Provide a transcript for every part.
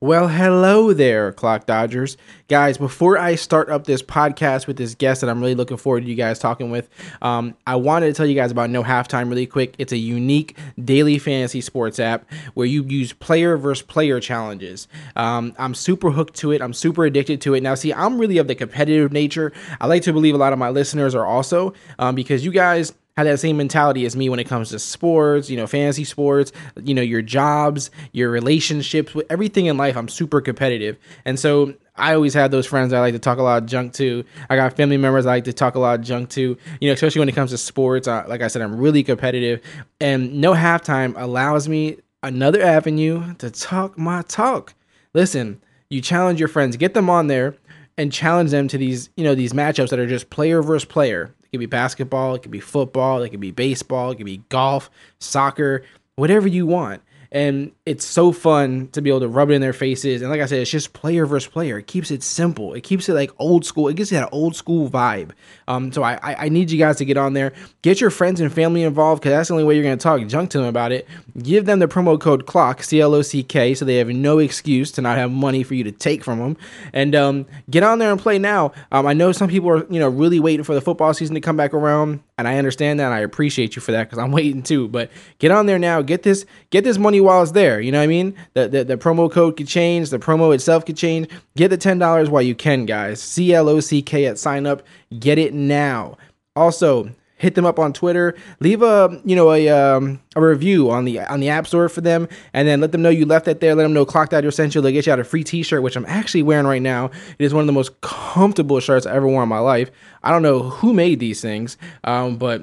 Well, hello there, Clock Dodgers. Guys, before I start up this podcast with this guest that I'm really looking forward to you guys talking with, um, I wanted to tell you guys about No Halftime really quick. It's a unique daily fantasy sports app where you use player versus player challenges. Um, I'm super hooked to it. I'm super addicted to it. Now, see, I'm really of the competitive nature. I like to believe a lot of my listeners are also um, because you guys have that same mentality as me when it comes to sports, you know, fantasy sports, you know, your jobs, your relationships, with everything in life. I'm super competitive. And so I always have those friends I like to talk a lot of junk to. I got family members I like to talk a lot of junk to, you know, especially when it comes to sports. Uh, like I said, I'm really competitive. And no halftime allows me another avenue to talk my talk. Listen, you challenge your friends, get them on there and challenge them to these, you know, these matchups that are just player versus player. It could be basketball, it could be football, it could be baseball, it could be golf, soccer, whatever you want and it's so fun to be able to rub it in their faces. And like I said, it's just player versus player. It keeps it simple. It keeps it like old school. It gives it that old school vibe. Um, so I, I need you guys to get on there, get your friends and family involved because that's the only way you're going to talk junk to them about it. Give them the promo code CLOCK C L O C K so they have no excuse to not have money for you to take from them. And um, get on there and play now. Um, I know some people are you know really waiting for the football season to come back around, and I understand that. And I appreciate you for that because I'm waiting too. But get on there now. Get this get this money while it's there. You know what I mean? The, the, the promo code could change. The promo itself could change. Get the $10 while you can, guys. C L O C K at sign up. Get it now. Also, hit them up on Twitter. Leave a you know a um, a review on the on the App Store for them, and then let them know you left it there. Let them know Clock Dodger sent you. They'll get you out a free T-shirt, which I'm actually wearing right now. It is one of the most comfortable shirts I ever worn in my life. I don't know who made these things, um, but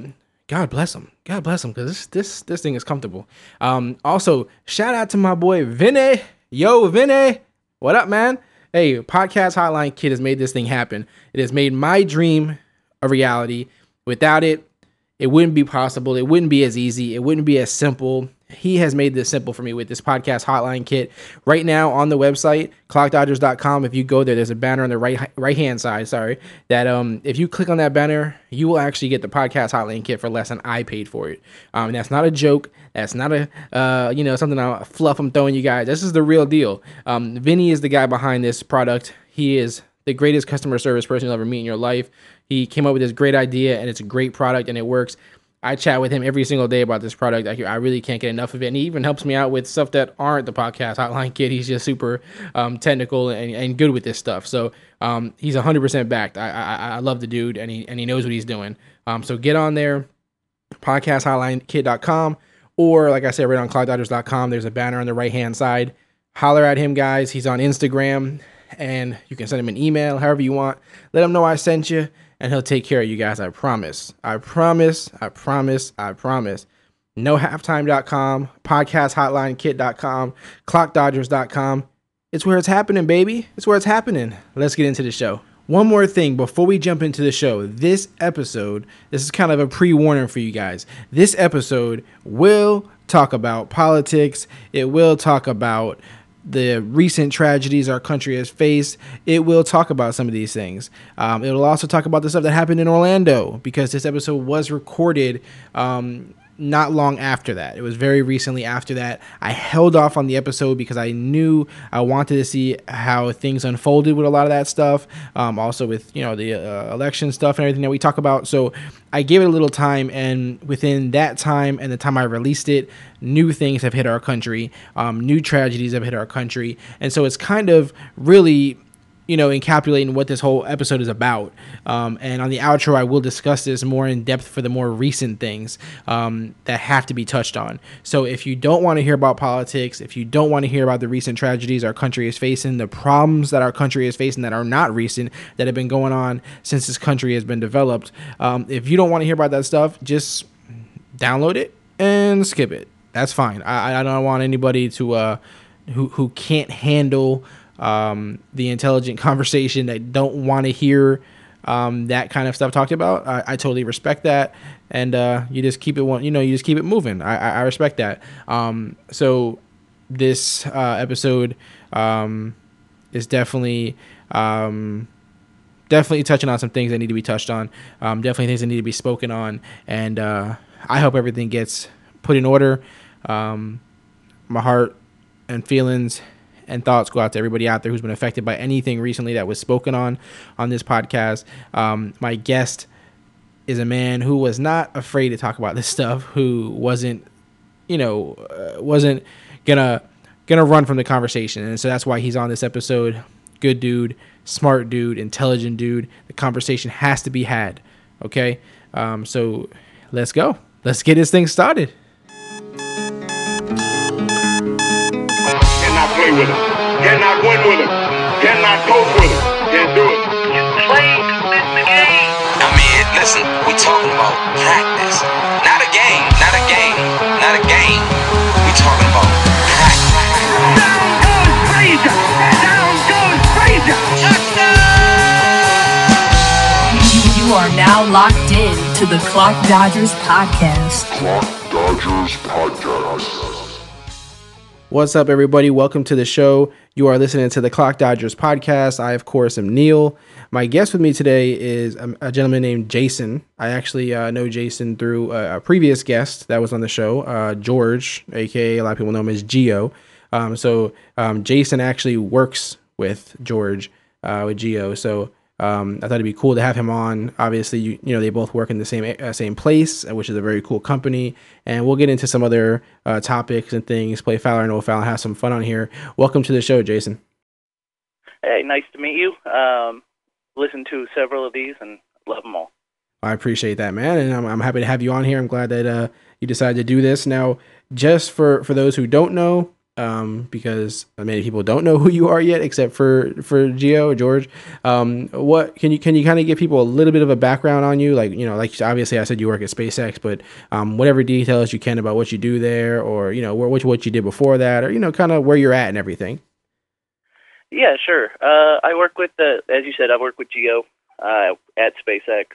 God bless them. God bless them because this this this thing is comfortable. Um, also, shout out to my boy Vinny. Yo, Vinny, what up, man? Hey, podcast hotline kit has made this thing happen. It has made my dream a reality. Without it, it wouldn't be possible. It wouldn't be as easy. It wouldn't be as simple he has made this simple for me with this podcast hotline kit. Right now on the website, clockdodgers.com, if you go there, there's a banner on the right right hand side, sorry, that um if you click on that banner, you will actually get the podcast hotline kit for less than I paid for it. Um that's not a joke. That's not a uh you know something I fluff I'm throwing you guys. This is the real deal. Um Vinny is the guy behind this product. He is the greatest customer service person you'll ever meet in your life. He came up with this great idea and it's a great product and it works. I chat with him every single day about this product. I, I really can't get enough of it. And he even helps me out with stuff that aren't the podcast hotline kit. He's just super um, technical and, and good with this stuff. So um, he's 100% backed. I, I, I love the dude and he, and he knows what he's doing. Um, so get on there, podcasthotlinekit.com, or like I said, right on clockdodgers.com. There's a banner on the right hand side. Holler at him, guys. He's on Instagram and you can send him an email, however you want. Let him know I sent you and he'll take care of you guys. I promise. I promise. I promise. I promise. NoHalftime.com, podcasthotlinekit.com, clockdodgers.com. It's where it's happening, baby. It's where it's happening. Let's get into the show. One more thing before we jump into the show. This episode, this is kind of a pre warning for you guys. This episode will talk about politics, it will talk about the recent tragedies our country has faced, it will talk about some of these things. Um, it'll also talk about the stuff that happened in Orlando because this episode was recorded um, not long after that. It was very recently after that. I held off on the episode because I knew I wanted to see how things unfolded with a lot of that stuff. Um, also with you know the uh, election stuff and everything that we talk about. So I gave it a little time, and within that time and the time I released it, new things have hit our country. Um, new tragedies have hit our country, and so it's kind of really you know, encapsulating what this whole episode is about. Um, and on the outro, I will discuss this more in depth for the more recent things um, that have to be touched on. So if you don't want to hear about politics, if you don't want to hear about the recent tragedies our country is facing, the problems that our country is facing that are not recent, that have been going on since this country has been developed, um, if you don't want to hear about that stuff, just download it and skip it. That's fine. I, I don't want anybody to uh, who who can't handle um, the intelligent conversation that don't want to hear um, that kind of stuff talked about. I, I totally respect that, and uh, you just keep it one. You know, you just keep it moving. I, I, I respect that. Um, so this uh, episode um, is definitely um, definitely touching on some things that need to be touched on. Um, definitely things that need to be spoken on, and uh, I hope everything gets put in order. Um, my heart and feelings and thoughts go out to everybody out there who's been affected by anything recently that was spoken on on this podcast. Um, my guest is a man who was not afraid to talk about this stuff, who wasn't, you know, uh, wasn't gonna gonna run from the conversation, and so that's why he's on this episode. Good dude, smart dude, intelligent dude. The conversation has to be had. Okay, um, so let's go. Let's get this thing started. Play with him. Cannot win with him. Cannot cope with him. Can't do it. You play to win the game. I mean, listen, we talking about practice. Not a game, not a game, not a game. We talking about practice. Down goes Frazier. Down goes Frazier. You are now locked in to the Clock Dodgers podcast. Clock Dodgers Podcast. What's up, everybody? Welcome to the show. You are listening to the Clock Dodgers podcast. I, of course, am Neil. My guest with me today is a, a gentleman named Jason. I actually uh, know Jason through a, a, previous guest that was on the show, uh, George, aka a lot of people know him as Geo. Um, so um, Jason actually works with George uh, with Geo. So um, I thought it'd be cool to have him on. Obviously, you, you know they both work in the same uh, same place, uh, which is a very cool company. And we'll get into some other uh, topics and things. Play foul and foul, have some fun on here. Welcome to the show, Jason. Hey, nice to meet you. Um, listened to several of these and love them all. I appreciate that, man, and I'm, I'm happy to have you on here. I'm glad that uh, you decided to do this. Now, just for for those who don't know, um, because many people don't know who you are yet, except for for Geo George. Um, what can you can you kind of give people a little bit of a background on you? Like you know, like obviously I said you work at SpaceX, but um, whatever details you can about what you do there, or you know, what what you did before that, or you know, kind of where you're at and everything. Yeah, sure. Uh, I work with the, as you said, I work with Geo uh, at SpaceX.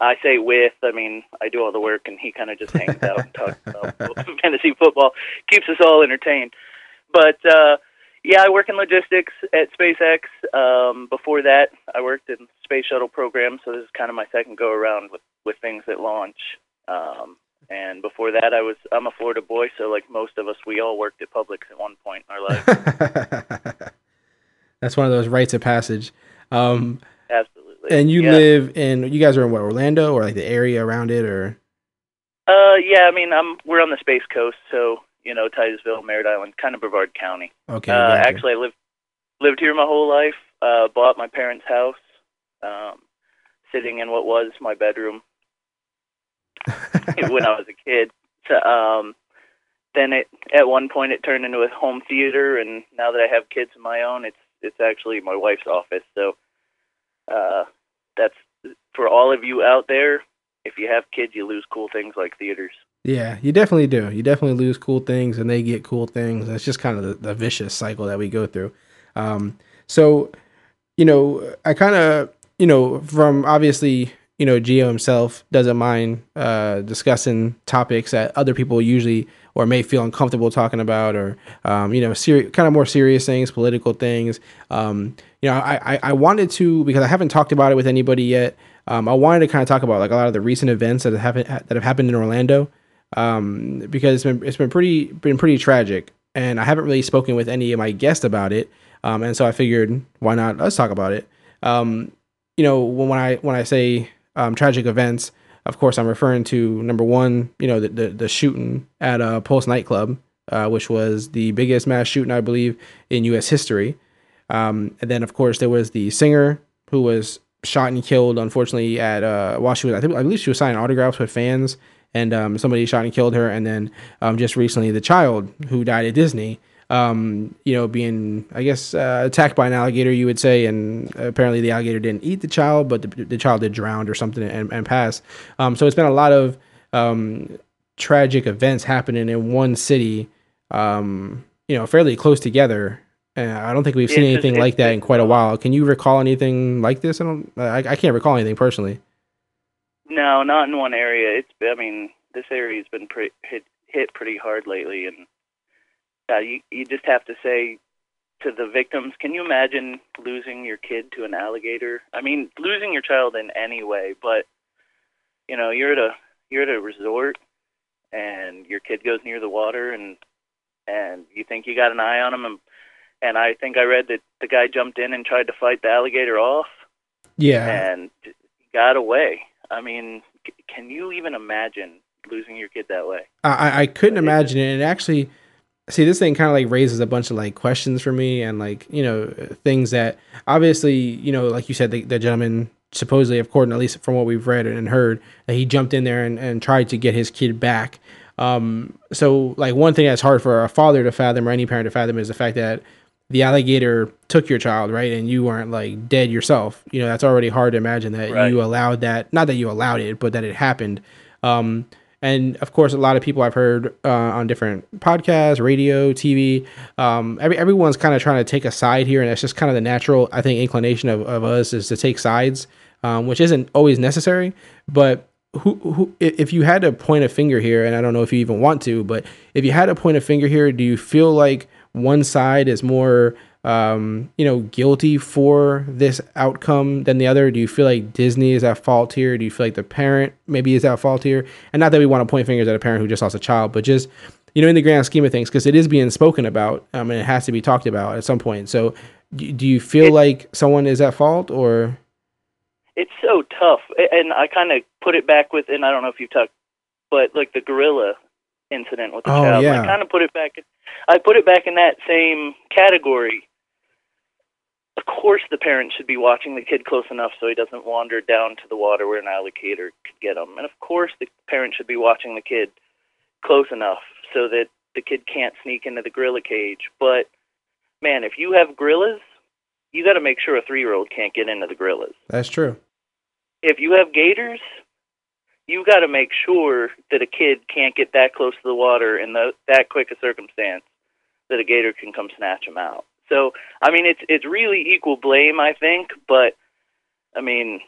I say with, I mean I do all the work, and he kind of just hangs out and talks about fantasy football, keeps us all entertained. But uh, yeah, I work in logistics at SpaceX. Um, before that, I worked in space shuttle programs, so this is kind of my second go around with with things that launch. Um, and before that, I was I'm a Florida boy, so like most of us, we all worked at Publix at one point in our life. That's one of those rites of passage. Um, Absolutely. and you yeah. live in you guys are in what Orlando or like the area around it or Uh, yeah, I mean, I'm we're on the Space Coast, so you know, Titusville, Merritt Island, kind of Brevard County. okay. Uh, gotcha. actually, I lived lived here my whole life. Uh, bought my parents' house, um, sitting in what was my bedroom when I was a kid. So, um, then it at one point it turned into a home theater, and now that I have kids of my own, it's it's actually my wife's office. So uh, that's for all of you out there. If you have kids, you lose cool things like theaters. Yeah, you definitely do. You definitely lose cool things and they get cool things. It's just kind of the, the vicious cycle that we go through. Um, so, you know, I kind of, you know, from obviously, you know, Geo himself doesn't mind uh, discussing topics that other people usually or may feel uncomfortable talking about or, um, you know, seri- kind of more serious things, political things. Um, you know, I, I, I wanted to, because I haven't talked about it with anybody yet. Um, I wanted to kind of talk about like a lot of the recent events that have happened, that have happened in Orlando um, because it's been it's been pretty been pretty tragic, and I haven't really spoken with any of my guests about it, um, and so I figured why not us talk about it. Um, you know, when, I when I say um, tragic events, of course I'm referring to number one, you know, the the, the shooting at a Pulse nightclub, uh, which was the biggest mass shooting I believe in U.S. history. Um, and then of course there was the singer who was shot and killed unfortunately at uh, while she was I think I believe she was signing autographs with fans and um, somebody shot and killed her. And then um, just recently the child who died at Disney. Um, you know, being I guess uh, attacked by an alligator, you would say, and apparently the alligator didn't eat the child, but the, the child did drown or something and, and pass. Um, so it's been a lot of um, tragic events happening in one city, um, you know, fairly close together. And I don't think we've seen anything like that in quite a while. Can you recall anything like this? I don't. I, I can't recall anything personally. No, not in one area. It's I mean, this area's been pretty hit hit pretty hard lately, and uh, you you just have to say to the victims, can you imagine losing your kid to an alligator? I mean, losing your child in any way, but you know, you're at a you're at a resort, and your kid goes near the water, and and you think you got an eye on him, and and I think I read that the guy jumped in and tried to fight the alligator off Yeah. and got away. I mean, c- can you even imagine losing your kid that way? I, I- couldn't imagine it. And actually, see, this thing kind of like raises a bunch of like questions for me and like, you know, things that obviously, you know, like you said, the, the gentleman supposedly, of course, at least from what we've read and heard, that he jumped in there and, and tried to get his kid back. Um, so like one thing that's hard for a father to fathom or any parent to fathom is the fact that the alligator took your child, right? And you weren't like dead yourself. You know, that's already hard to imagine that Right. you allowed that, not that you allowed it, but that it happened. Um, and of course, a lot of people I've heard uh, on different podcasts, radio, TV, um, every, everyone's kind of trying to take a side here. And that's just kind of the natural, I think, inclination of, of us is to take sides, um, which isn't always necessary. But who, who, if you had to point a finger here, and I don't know if you even want to, but if you had to point a finger here, do you feel like one side is more um, you know, guilty for this outcome than the other? Do you feel like Disney is at fault here? Do you feel like the parent maybe is at fault here? And not that we want to point fingers at a parent who just lost a child, but just you know, in the grand scheme of things, because it is being spoken about, um, and it has to be talked about at some point. So, do, you feel It- like someone is at fault, or It's so tough, and I kind of put it back with, and I don't know if you've talked, but like the gorilla incident with the Oh, child, yeah. I kind of put it back. I put it back in that same category. Of course, the parent should be watching the kid close enough so he doesn't wander down to the water where an alligator could get him, and of course, the parent should be watching the kid close enough so that the kid can't sneak into the gorilla cage. But man, if you have gorillas, you got to make sure a three-year-old can't get into the gorillas that's true? if you have gators, you got to make sure that a kid can't get that close to the water in the, that quick a circumstance that a gator can come snatch him out. So, I mean, it's it's really equal blame, I think, but I mean,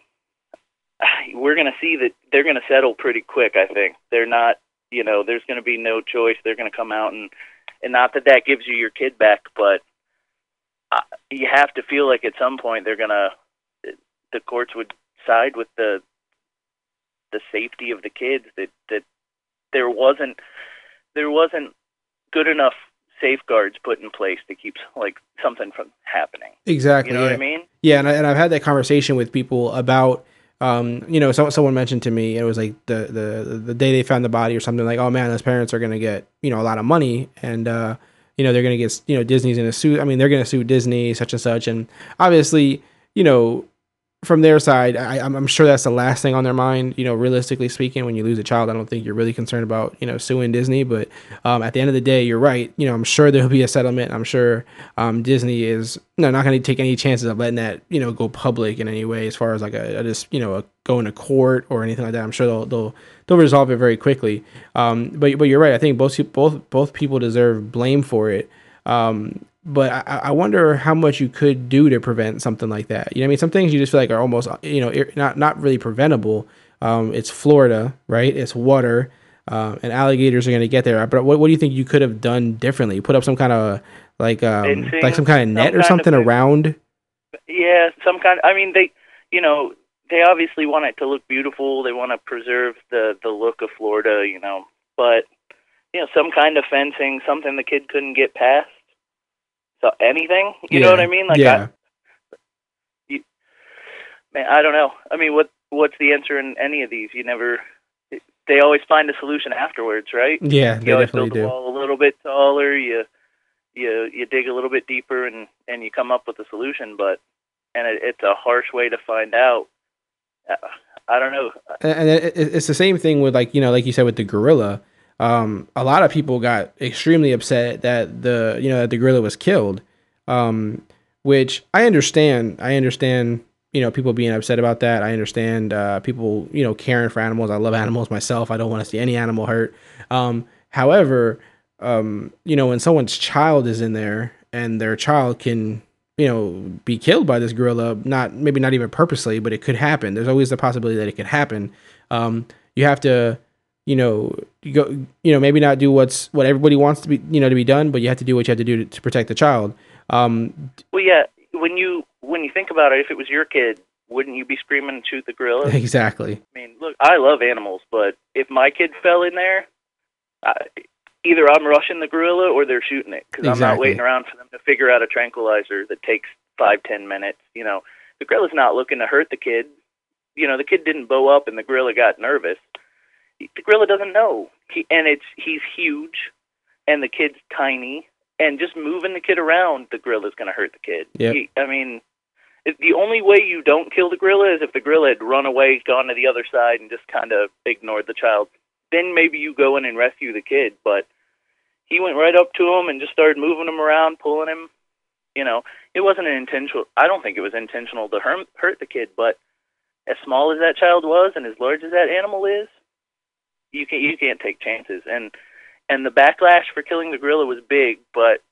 we're going to see that they're going to settle pretty quick. I think they're not, you know, there's going to be no choice. They're going to come out and and not that that gives you your kid back, but uh, you have to feel like at some point they're going to the courts would side with the the safety of the kids that that there wasn't there wasn't good enough safeguards put in place to keep like something from happening. Exactly. You know yeah. what I mean? Yeah, and, I, and I've had that conversation with people about, um, you know, so, someone mentioned to me it was like the, the the day they found the body or something like, oh man, those parents are gonna get you know a lot of money and uh, you know they're gonna get you know Disney's gonna sue. I mean, they're gonna sue Disney such and such, and obviously, you know, from their side, I, I'm, I'm sure that's the last thing on their mind. You know, realistically speaking, when you lose a child, I don't think you're really concerned about you know suing Disney. But um, at the end of the day, you're right. You know, I'm sure there'll be a settlement. I'm sure um, Disney is you know, not going to take any chances of letting that you know go public in any way, as far as like a, a just you know a, going to court or anything like that. I'm sure they'll they'll they'll resolve it very quickly. Um, but but you're right. I think both both both people deserve blame for it. Um, but I, I wonder how much you could do to prevent something like that. You know, what I mean, some things you just feel like are almost, you know, not not really preventable. Um, it's Florida, right? It's water, uh, and alligators are going to get there. But what, what do you think you could have done differently? Put up some kind of like um, Fencing, like some kind of net or of something around. Yeah, some kind. I mean, they, you know, they obviously want it to look beautiful. They want to preserve the the look of Florida, you know. But you know, some kind of fencing, something the kid couldn't get past. So anything, you know what I mean? Like, yeah, I, man, I don't know. I mean, what what's the answer in any of these? You never. They always find a solution afterwards, right? yeah, they you always definitely build the do. wall a little bit taller. You you you dig a little bit deeper and and you come up with a solution. But and it, it's a harsh way to find out. Uh, I don't know. and and it, it- it's the same thing with like you know like you said with the gorilla um a lot of people got extremely upset that the you know that the gorilla was killed. Um which i understand. I understand you know people being upset about that. I understand uh people you know caring for animals. I love animals myself. I don't want to see any animal hurt. Um however um you know when someone's child is in there and their child can you know be killed by this gorilla not maybe not even purposely but it could happen. There's always the possibility that it could happen. Um you have to you know you go you know maybe not do what's what everybody wants to be you know to be done but you have to do what you have to do to, to protect the child um Well, yeah. When you when you think about it, if it was your kid, wouldn't you be screaming and shoot the gorilla? exactly I mean, look, I love animals, but if my kid fell in there, I, either I'm rushing the gorilla or they're shooting it because I'm not waiting around for them to figure out a tranquilizer that takes five ten minutes. You know, the gorilla's not looking to hurt the kid. You know, the kid didn't bow up and the gorilla got nervous. The gorilla doesn't know, he, and it's he's huge, and the kid's tiny, and just moving the kid around, the gorilla's going to hurt the kid. Yep. He, I mean, it, the only way you don't kill the gorilla is if the gorilla had run away, gone to the other side, and just kind of ignored the child. Then maybe you go in and rescue the kid. But he went right up to him and just started moving him around, pulling him. You know, it wasn't an intentional. I don't think it was intentional to hurt, hurt the kid. But as small as that child was, and as large as that animal is, you can you can't take chances. And and the backlash for killing the gorilla was big. But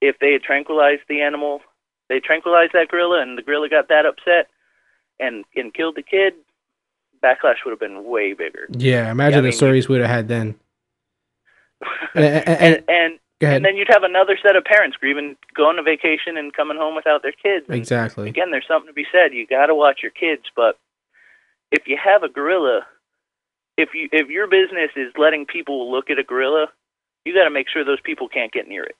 if they had tranquilized the animal they tranquilized that gorilla and the gorilla got that upset and and killed the kid, backlash would have been way bigger. yeah imagine Yeah, the mean, stories we would have had then and, and, and- and and, go ahead and then you'd have another set of parents grieving, going to vacation and coming home without their kids. And exactly again, there's something to be said. You got to watch your kids, but if you have a gorilla, if you if your business is letting people look at a gorilla, you got to make sure those people can't get near it.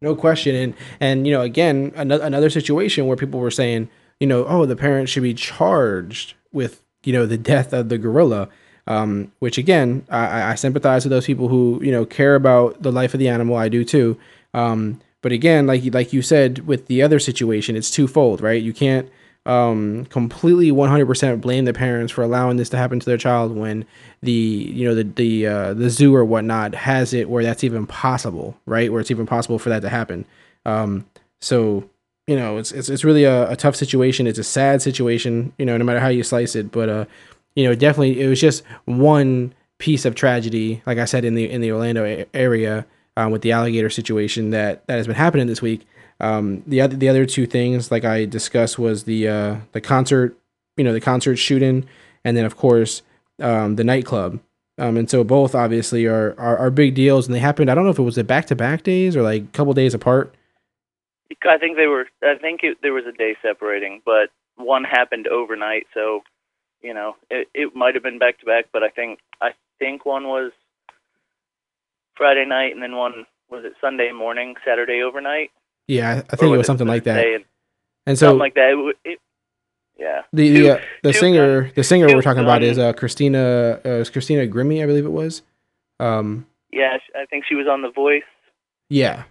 No question, and and you know, again, another another situation where people were saying, you know, oh, the parents should be charged with you know the death of the gorilla. Um, which again, I, I sympathize with those people who you know care about the life of the animal. I do too. Um, but again, like like you said with the other situation, it's twofold, right? You can't um, completely 100% blame the parents for allowing this to happen to their child when the you know the the uh, the zoo or whatnot has it where that's even possible, right? Where it's even possible for that to happen. Um, so you know it's it's, it's really a, a tough situation. It's a sad situation, you know, no matter how you slice it. But uh, you know, definitely it was just one piece of tragedy, like I said in the in the Orlando area um, with the alligator situation that that has been happening this week. Um, the other the other two things, like I discussed, was the uh, the concert, you know, the concert shooting, and then of course um, the nightclub. Um, and so both obviously are, are are big deals, and they happened. I don't know if it was the back to back days or like a couple days apart. I think they were. I think it, there was a day separating, but one happened overnight. So, you know, it it might have been back to back, but I think I think one was Friday night, and then one was it Sunday morning, Saturday overnight. Yeah, I, think it was something like that. And And so something like that. It, it, yeah. the the, uh, the two singer the singer two we're talking about is uh, Christina uh, is Christina Grimmie, I believe it was. Um, Yeah, I think she was on The Voice. Yeah.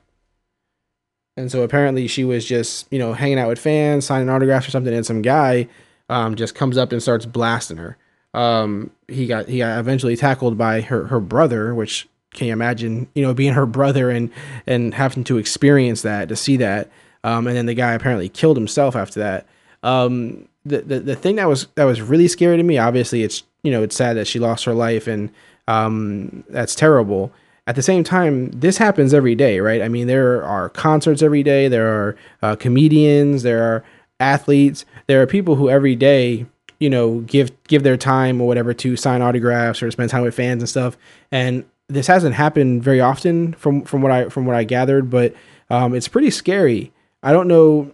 And so apparently she was just, you know, hanging out with fans, signing autographs or something, and some guy um, just comes up and starts blasting her. Um, he got he got eventually tackled by her her brother, which can you imagine, you know, being her brother and and having to experience that, to see that. Um, and then the guy apparently killed himself after that. Um, the, the the thing that was that was really scary to me, obviously it's you know, it's sad that she lost her life and um, that's terrible at the same time, this happens every day, right? I mean, there are concerts every day, there are uh, comedians, there are athletes, there are people who every day, you know, give give their time or whatever to sign autographs or spend time with fans and stuff. And this hasn't happened very often from from what I from what I gathered, but um, it's pretty scary. I don't know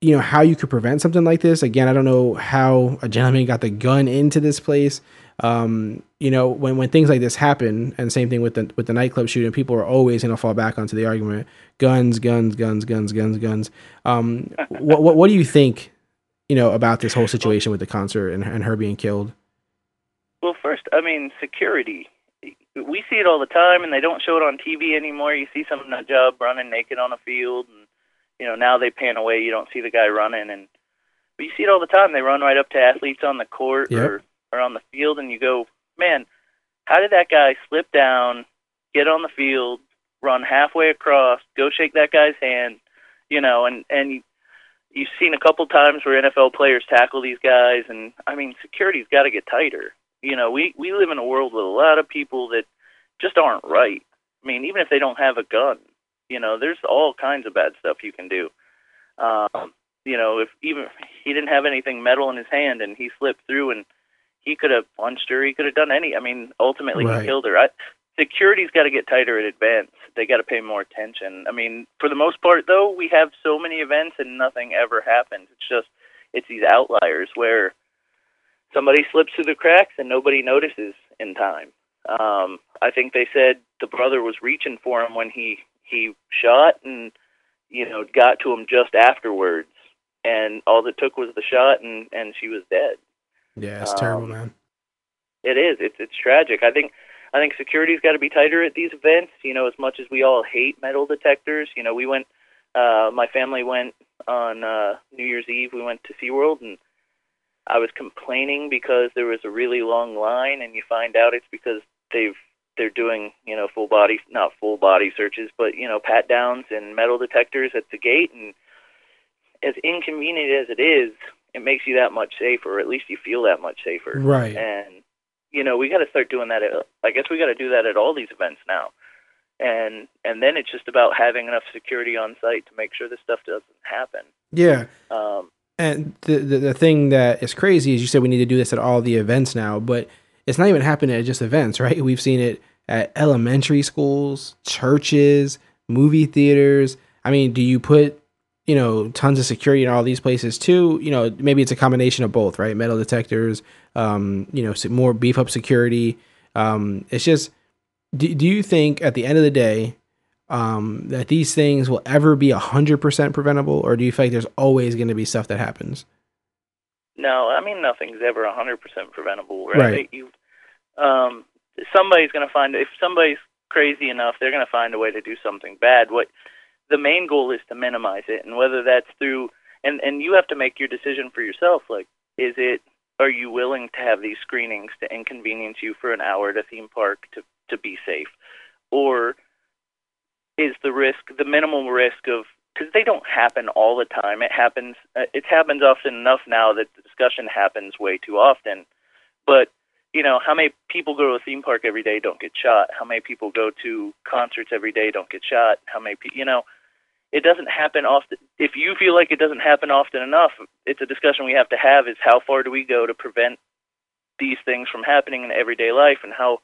you know how you could prevent something like this again i don't know how a gentleman got the gun into this place um you know when when things like this happen and same thing with the with the nightclub shooting people are always going to fall back onto the argument guns guns guns guns guns guns um what, what what do you think you know about this whole situation with the concert and, and her being killed Well, first, I mean, security. We see it all the time, and they don't show it on TV anymore. You see some nut job running naked on a field, and you know now they pan away. You don't see the guy running, and but you see it all the time. They run right up to athletes on the court Yep. or or on the field, and you go, man, how did that guy slip down, get on the field, run halfway across, go shake that guy's hand, you know, and and you, you've seen a couple times where NFL players tackle these guys, and I mean, security's got to get tighter. You know, we we live in a world with a lot of people that just aren't right. I mean, even if they don't have a gun, you know, there's all kinds of bad stuff you can do. Um, you know, if even he didn't have anything metal in his hand and he slipped through and he could have punched her, he could have done any. I mean, ultimately Right. he killed her. I, security's got to get tighter in advance. They got to pay more attention. I mean, for the most part, though, we have so many events and nothing ever happens. It's just it's these outliers where somebody slips through the cracks and nobody notices in time. Um, I think they said the brother was reaching for him when he he shot and you know got to him just afterwards, and all it took was the shot and and she was dead. Yeah, it's terrible, Um, man. It is. It's it's tragic. I think I think security's got to be tighter at these events. You know, as much as we all hate metal detectors, you know, we went. Uh, my family went on uh, New Year's Eve. We went to SeaWorld, and I was complaining because there was a really long line, and you find out it's because they've they're doing you know full body not full body searches, but you know pat downs and metal detectors at the gate, and as inconvenient as it is, it makes you that much safer, or at least you feel that much safer. Right. and you know we got to start doing that at, i guess we got to do that at all these events now. And and then it's just about having enough security on site to make sure this stuff doesn't happen. Yeah. um And the, the the thing that is crazy is you said we need to do this at all the events now, but it's not even happening at just events, right? We've seen it at elementary schools, churches, movie theaters. I mean, do you put you know tons of security in all these places too? You know, maybe it's a combination of both, right? Metal detectors, um, you know, more beef up security. Um, it's just, do, do you think at the end of the day, um, that these things will ever be 100% preventable or do you feel like there's always going to be stuff that happens? No i mean nothing's ever a hundred percent preventable Right. right, you um somebody's going to find if somebody's crazy enough they're going to find a way to do something bad. What the main goal is to minimize it and whether that's through and and you have to make your decision for yourself like is it are you willing to have these screenings to inconvenience you for an hour at a theme park to to be safe? Or is the risk the minimal risk of because they don't happen all the time. It happens uh, it happens often enough now that the discussion happens way too often. But you know how many people go to a theme park every day don't get shot. How many people go to concerts every day don't get shot. How many people you know it doesn't happen often if you feel like it doesn't happen often enough it's a discussion we have to have is how far do we go to prevent these things from happening in everyday life and how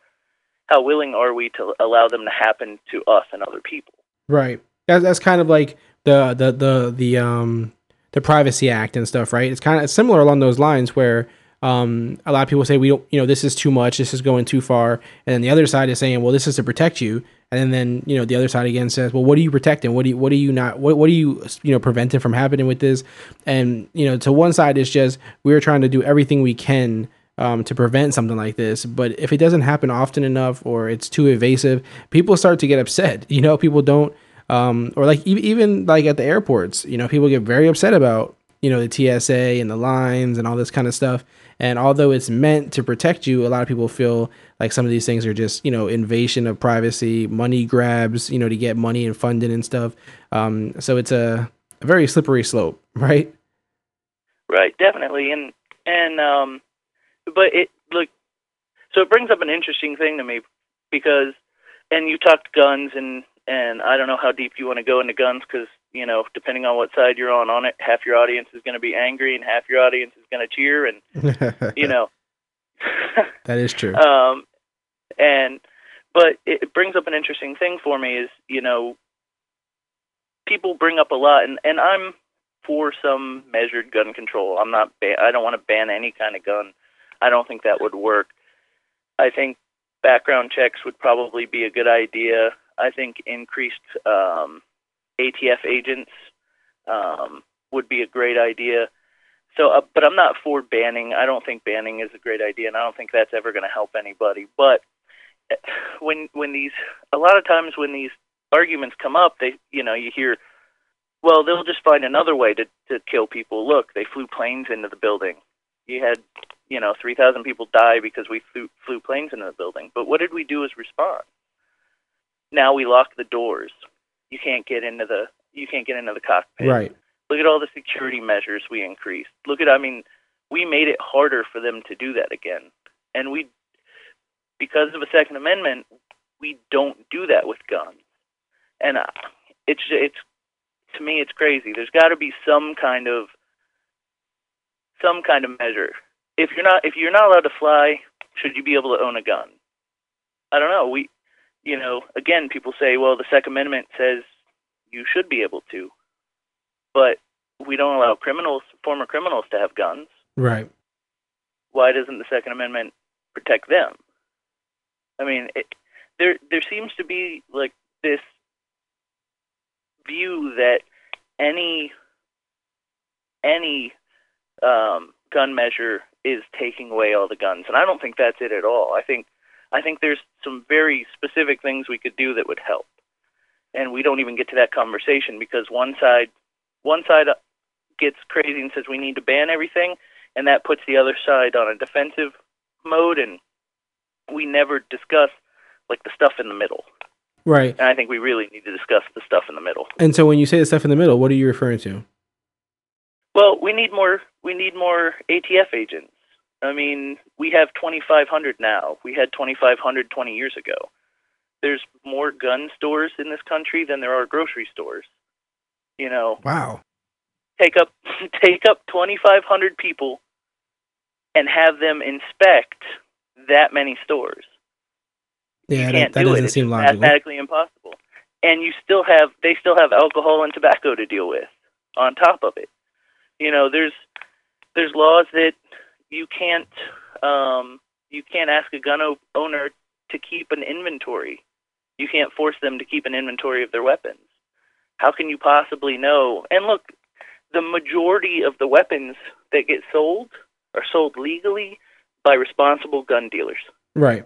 how willing are we to allow them to happen to us and other people? Right. That's, that's kind of like the the the the um the privacy act and stuff right? It's kind of similar along those lines where um a lot of people say we don't you know this is too much. This is going too far. And then the other side is saying well this is to protect you. And then, you know the other side again says well what are you protecting? What do you what are you not what, what are you you know preventing from happening with this? And you know to one side it's just we're trying to do everything we can um, to prevent something like this. But if it doesn't happen often enough or it's too evasive, people start to get upset. You know, people don't, um, or like even like at the airports, you know, people get very upset about you know the TSA and the lines and all this kind of stuff. And although it's meant to protect you, a lot of people feel like some of these things are just you know invasion of privacy, money grabs, you know, to get money and funding and stuff. Um, so it's a, a very slippery slope, right? Right, definitely, and and um, but it look, so it brings up an interesting thing to me because, and you talked guns and and I don't know how deep you want to go into guns because you know depending on what side you're on on it, half your audience is going to be angry and half your audience is going to cheer, and you know, that is true. um, and but it, brings up an interesting thing for me is you know people bring up a lot and and I'm for some measured gun control. I'm not ban- I don't want to ban any kind of gun. I don't think that would work. I think background checks would probably be a good idea. I think increased um, ATF agents um, would be a great idea. So, uh, but I'm not for banning. I don't think banning is a great idea, and I don't think that's ever going to help anybody. But when when these a lot of times when these arguments come up, they you know you hear, well they'll just find another way to to kill people. Look, they flew planes into the building. You had you know three thousand people die because we flew, flew planes into the building. But what did we do as response? Now we lock the doors. You can't get into the you can't get into the cockpit. Right. Look at all the security measures we increased. Look at, I mean, we made it harder for them to do that again. And we, because of the Second Amendment, we don't do that with guns. And uh, it's, it's, to me, it's crazy. There's got to be some kind of, some kind of measure. If you're not, if you're not allowed to fly, should you be able to own a gun? I don't know. We, you know, again, people say, well, the Second Amendment says you should be able to but we don't allow criminals, former criminals, to have guns. Right. Why doesn't the Second Amendment protect them? I mean, it, there there seems to be like this view that any any um, gun measure is taking away all the guns, and I don't think that's it at all. I think I think there's some very specific things we could do that would help, and we don't even get to that conversation because one side one side gets crazy and says we need to ban everything, and that puts the other side on a defensive mode, and we never discuss like the stuff in the middle. Right. And I think we really need to discuss the stuff in the middle. And so when you say the stuff in the middle, what are you referring to? Well, we need more. We need more ATF agents. I mean, we have 2,500 now. We had 2,500 20 years ago. There's more gun stores in this country than there are grocery stores. You know, Wow. take up take up 2,500 people and have them inspect that many stores. Yeah, you that, can't that do doesn't it. Seem logical. mathematically impossible. And you still have they still have alcohol and tobacco to deal with on top of it. You know, there's there's laws that you can't um, you can't ask a gun o- owner to keep an inventory. You can't force them to keep an inventory of their weapons. How can you possibly know? And look, the majority of the weapons that get sold are sold legally by responsible gun dealers. Right.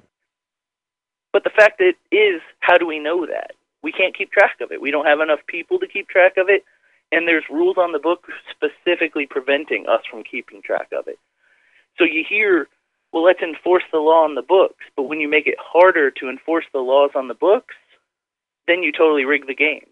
But the fact that is, how do we know that? We can't keep track of it. We don't have enough people to keep track of it, and there's rules on the book specifically preventing us from keeping track of it. So you hear, well, let's enforce the law on the books, but when you make it harder to enforce the laws on the books, then you totally rig the game.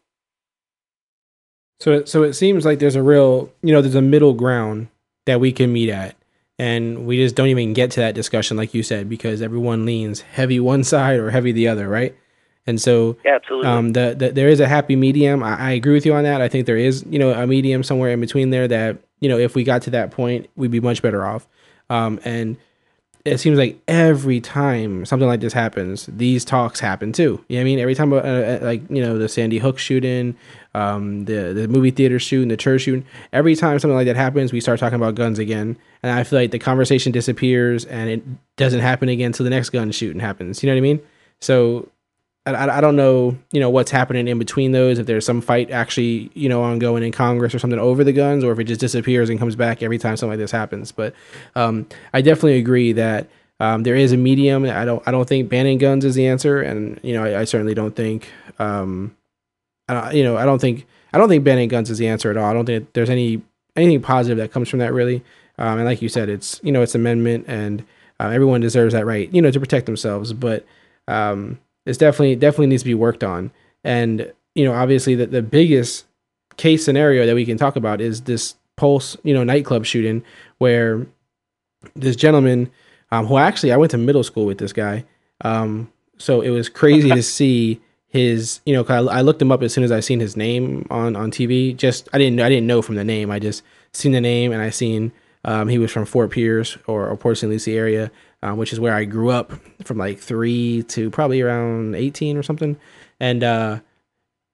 So so it seems like there's a real, you know, there's a middle ground that we can meet at. And we just don't even get to that discussion, like you said, because everyone leans heavy one side or heavy the other, right? And so Yeah, absolutely. um, the, the there is a happy medium. I, I agree with you on that. I think there is, you know, a medium somewhere in between there that, you know, if we got to that point, we'd be much better off. Um, and it seems like every time something like this happens, these talks happen too. You know what I mean? Every time, uh, uh, like you know, the Sandy Hook shooting, um, the the movie theater shooting, the church shooting. Every time something like that happens, we start talking about guns again, and I feel like the conversation disappears and it doesn't happen again until the next gun shooting happens. You know what I mean? So I, I don't know, you know, what's happening in between those. If there's some fight actually, you know, ongoing in Congress or something over the guns, or if it just disappears and comes back every time something like this happens. But um, I definitely agree that um, there is a medium. I don't, I don't think banning guns is the answer, and you know, I, I certainly don't think, um, I, you know, I don't think, I don't think banning guns is the answer at all. I don't think there's any anything positive that comes from that really. Um, and like you said, it's you know, it's amendment, and uh, everyone deserves that right, you know, to protect themselves. But um, it's definitely definitely needs to be worked on. And you know, obviously, the the biggest case scenario that we can talk about is this Pulse, you know, nightclub shooting where this gentleman, um, who actually I went to middle school with this guy, um, so it was crazy to see his, you know, I, I looked him up as soon as I seen his name on on TV. Just I didn't I didn't know from the name. I just seen the name and I seen um, he was from Fort Pierce or, or Port St. Lucie area, um, which is where I grew up from like three to probably around 18 or something. And uh,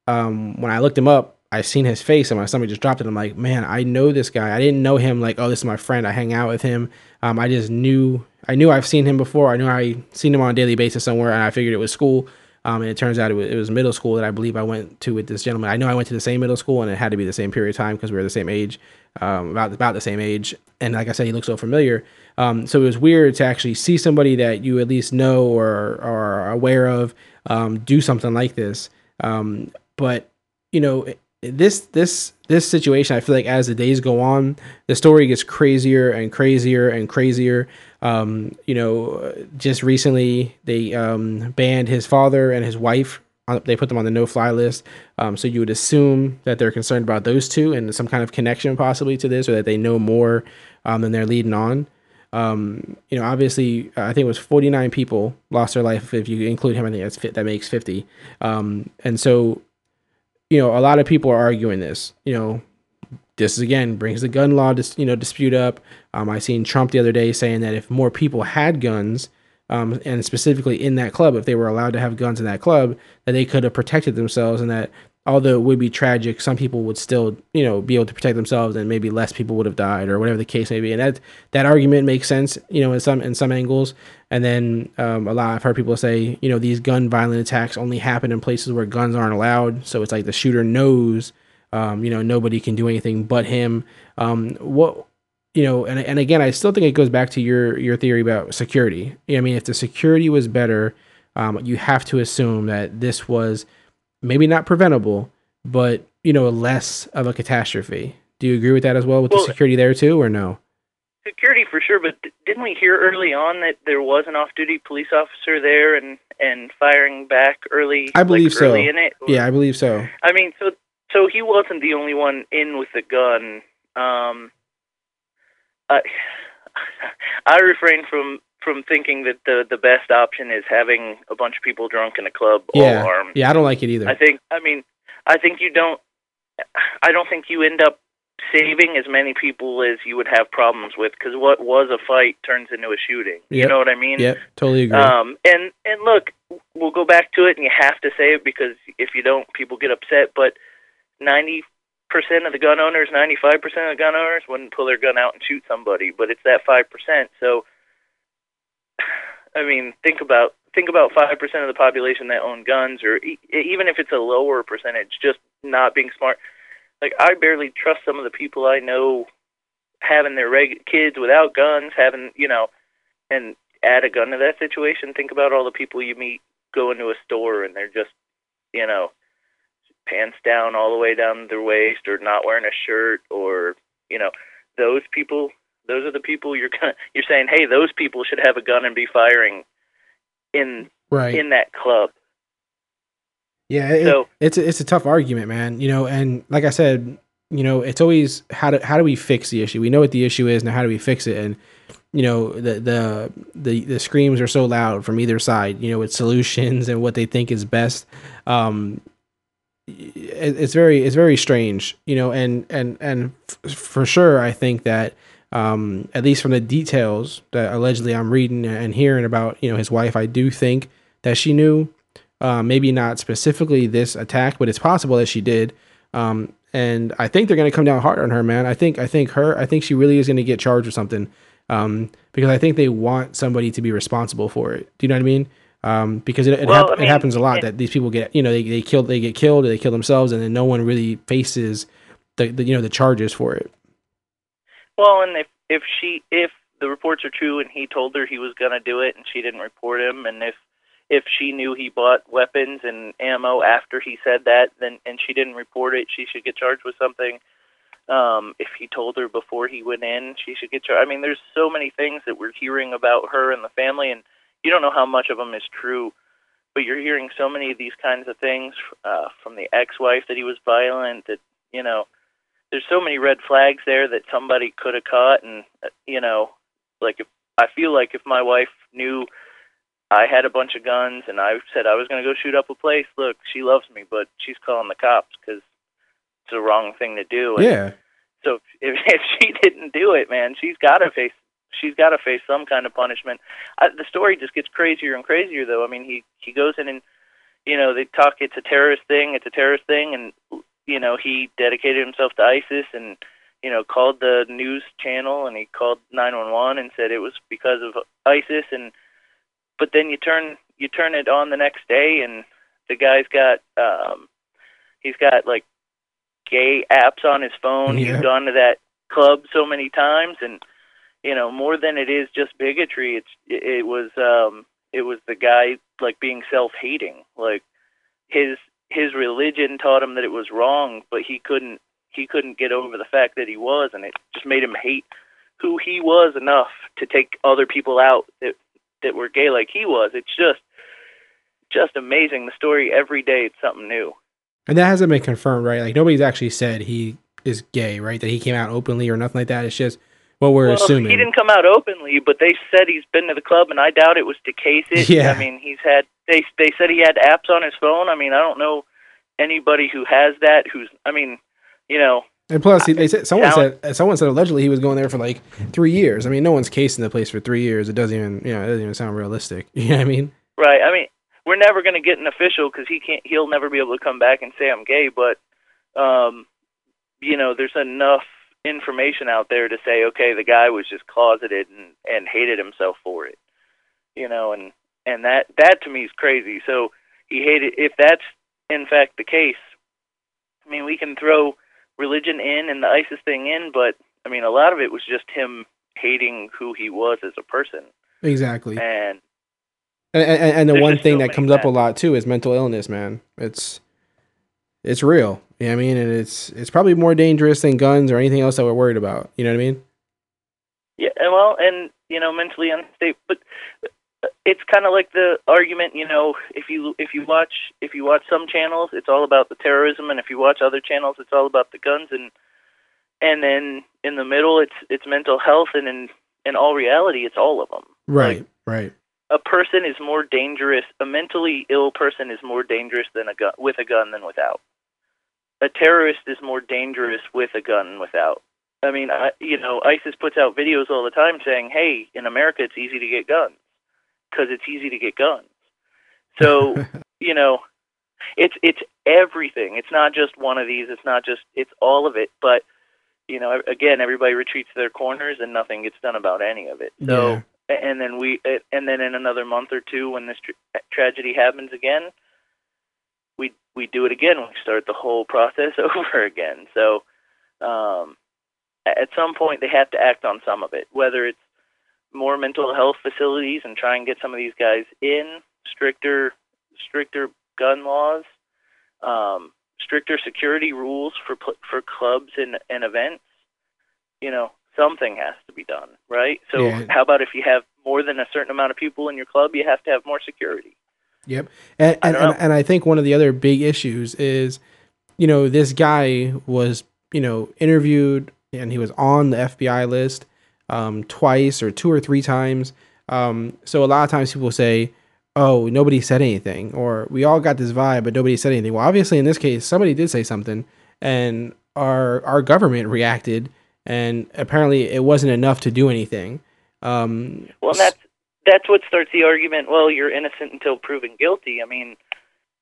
um, when I looked him up, I seen his face and my stomach just dropped. And I'm like, man, I know this guy. I didn't know him like, oh, this is my friend. I hang out with him. Um, I just knew, I knew I've seen him before. I knew I seen him on a daily basis somewhere, and I figured it was school. Um, and it turns out it was, it was middle school that I believe I went to with this gentleman. I know I went to the same middle school, and it had to be the same period of time because we were the same age. um, about about the same age, and like I said, he looked so familiar. Um, so it was weird to actually see somebody that you at least know or, are aware of um, do something like this. Um, but you know, this this this situation, I feel like as the days go on, the story gets crazier and crazier and crazier. Um, you know, just recently they um, banned his father and his wife. They put them on the no-fly list. Um, so you would assume that they're concerned about those two and some kind of connection possibly to this, or that they know more than they're leading on. Um, you know, obviously, uh, I think it was 49 people lost their life. If you include him, I think that's fit, that makes 50. Um, and so, you know, a lot of people are arguing this. You know, this is, again brings the gun law, dis, you know, dispute up. Um, I seen Trump the other day saying that if more people had guns, um, and specifically in that club, if they were allowed to have guns in that club, that they could have protected themselves, and that although it would be tragic, some people would still, you know, be able to protect themselves, and maybe less people would have died, or whatever the case may be. And that that argument makes sense, you know, in some in some angles. And then um, a lot I've heard people say, you know, these gun violent attacks only happen in places where guns aren't allowed. So it's like the shooter knows, um, you know, nobody can do anything but him. Um, what you know, and and again, I still think it goes back to your your theory about security. I mean, if the security was better, um, you have to assume that this was maybe not preventable, but you know, less of a catastrophe. Do you agree with that as well with Well- the security there too, or no? security for sure, but didn't we hear early on that there was an off-duty police officer there and and firing back early? I believe like, so. early In it? Yeah, I believe so. I mean, so so he wasn't the only one in with the gun. Um, I I refrain from from thinking that the the best option is having a bunch of people drunk in a club Yeah, all armed. yeah, I don't like it either. I think. I mean, I think you don't. I don't think you end up saving as many people as you would have problems with because what was a fight turns into a shooting. You know what I mean? Yep, totally agree. Um, and and look, we'll go back to it, and you have to say it because if you don't, people get upset. But ninety percent of the gun owners, ninety-five percent of the gun owners wouldn't pull their gun out and shoot somebody, but it's that five percent. So, I mean, think about think about five percent of the population that own guns, or e- even if it's a lower percentage, just not being smart. Like I barely trust some of the people I know having their reg- kids without guns, having you know, and add a gun to that situation. Think about all the people you meet go into a store and they're just, you know, pants down all the way down their waist or not wearing a shirt or, you know, those people. Those are the people you're gonna, you're saying, hey, those people should have a gun and be firing in right. in that club. Yeah, it, So- it's a, it's a tough argument, man. You know, and like I said, you know, it's always how do how do we fix the issue? We know what the issue is now. How do we fix it? And you know, the the the the screams are so loud from either side. You know, with solutions and what they think is best. Um, it, it's very it's very strange. You know, and and and f- for sure, I think that. Um, at least from the details that allegedly I'm reading and hearing about, you know, his wife, I do think that she knew uh, maybe not specifically this attack, but it's possible that she did. Um, and I think they're going to come down hard on her, man. I think I think her. I think she really is going to get charged with something um, because I think they want somebody to be responsible for it. Do you know what I mean? Um, because it, it, Well, hap- I mean, it happens a lot it- that these people get, you know, they, they kill, they get killed, or they kill themselves, and then no one really faces the, the you know the charges for it. Well, and if if she if the reports are true and he told her he was going to do it and she didn't report him, and if if she knew he bought weapons and ammo after he said that, then and she didn't report it, she should get charged with something. Um, if he told her before he went in, she should get charged. I mean, there's so many things that we're hearing about her and the family, and you don't know how much of them is true. But you're hearing so many of these kinds of things uh, from the ex-wife that he was violent. That you know, there's so many red flags there that somebody could have caught and uh, you know like if i feel like if my wife knew i had a bunch of guns and i said i was going to go shoot up a place look she loves me but she's calling the cops because it's the wrong thing to do and Yeah, so if if she didn't do it man she's got to face she's got to face some kind of punishment. I, the story just gets crazier and crazier though. I mean he he goes in and you know they talk it's a terrorist thing it's a terrorist thing and you know he dedicated himself to isis and you know called the news channel and he called 911 and said it was because of isis and but then you turn you turn it on the next day and the guy's got um he's got like gay apps on his phone Yeah. he's gone to that club so many times, and you know, more than it is just bigotry. It's it, it was um it was the guy like being self-hating. Like his his religion taught him that it was wrong, but he couldn't he couldn't get over the fact that he was, and it just made him hate who he was enough to take other people out that that were gay like he was. It's just just amazing. The story every day it's something new. And that hasn't been confirmed, right? Like nobody's actually said he is gay, right? That he came out openly or nothing like that. It's just what we're well, assuming. he didn't come out openly, but they said he's been to the club, and I doubt it was to case it. Yeah. I mean, he's had they they said he had apps on his phone. I mean, I don't know anybody who has that. Who's I mean, you know, And plus, he- they said someone Down- said someone said allegedly he was going there for like three years. I mean, no one's casing the place for three years. It doesn't even you know it doesn't even sound realistic. You know what I mean? Right. I mean, we're never going to get an official because he can't. He'll never be able to come back and say I'm gay. But, um, you know, there's enough information out there to say, okay, the guy was just closeted and and hated himself for it. You know, and and that that to me is crazy. So he hated. If that's in fact the case, I mean, we can throw religion in and the ISIS thing in, but I mean, a lot of it was just him hating who he was as a person. Exactly. And And, and, and the one thing so that comes up a lot too is mental illness, man. It's it's real. You know what I mean? And it's it's probably more dangerous than guns or anything else that we're worried about. You know what I mean? Yeah, well, and you know, mentally unstable. But uh, it's kind of like the argument, you know, if you if you watch if you watch some channels, it's all about the terrorism, and if you watch other channels, it's all about the guns, and and then in the middle, it's it's mental health, and in in all reality, it's all of them. Right. Right. A person is more dangerous. A mentally ill person is more dangerous than a gun with a gun than without. A terrorist is more dangerous with a gun than without. I mean, I, you know, ISIS puts out videos all the time saying, "Hey, in America, it's easy to get guns because it's easy to get guns." So, you know, it's it's everything. It's not just one of these. It's not just it's all of it. But you know, again, everybody retreats to their corners and nothing gets done about any of it. So, and then we, and then in another month or two, when this tra- tragedy happens again, we we do it again. We start the whole process over again. So, um, at some point, they have to act on some of it, whether it's more mental health facilities and try and get some of these guys in stricter stricter gun laws, um, stricter security rules for for clubs and, and events. You know, something has to be done, right? So, Yeah. how about if you have more than a certain amount of people in your club, you have to have more security. Yep. And I and, and, and I think one of the other big issues is, you know, this guy was, you know, interviewed and he was on the FBI list um, twice or two or three times. Um, so a lot of times people say, oh, nobody said anything, or we all got this vibe, but nobody said anything. Well, obviously in this case, somebody did say something, and our our government reacted, and apparently it wasn't enough to do anything. Um, Well, that's that's what starts the argument. Well, you're innocent until proven guilty. I mean,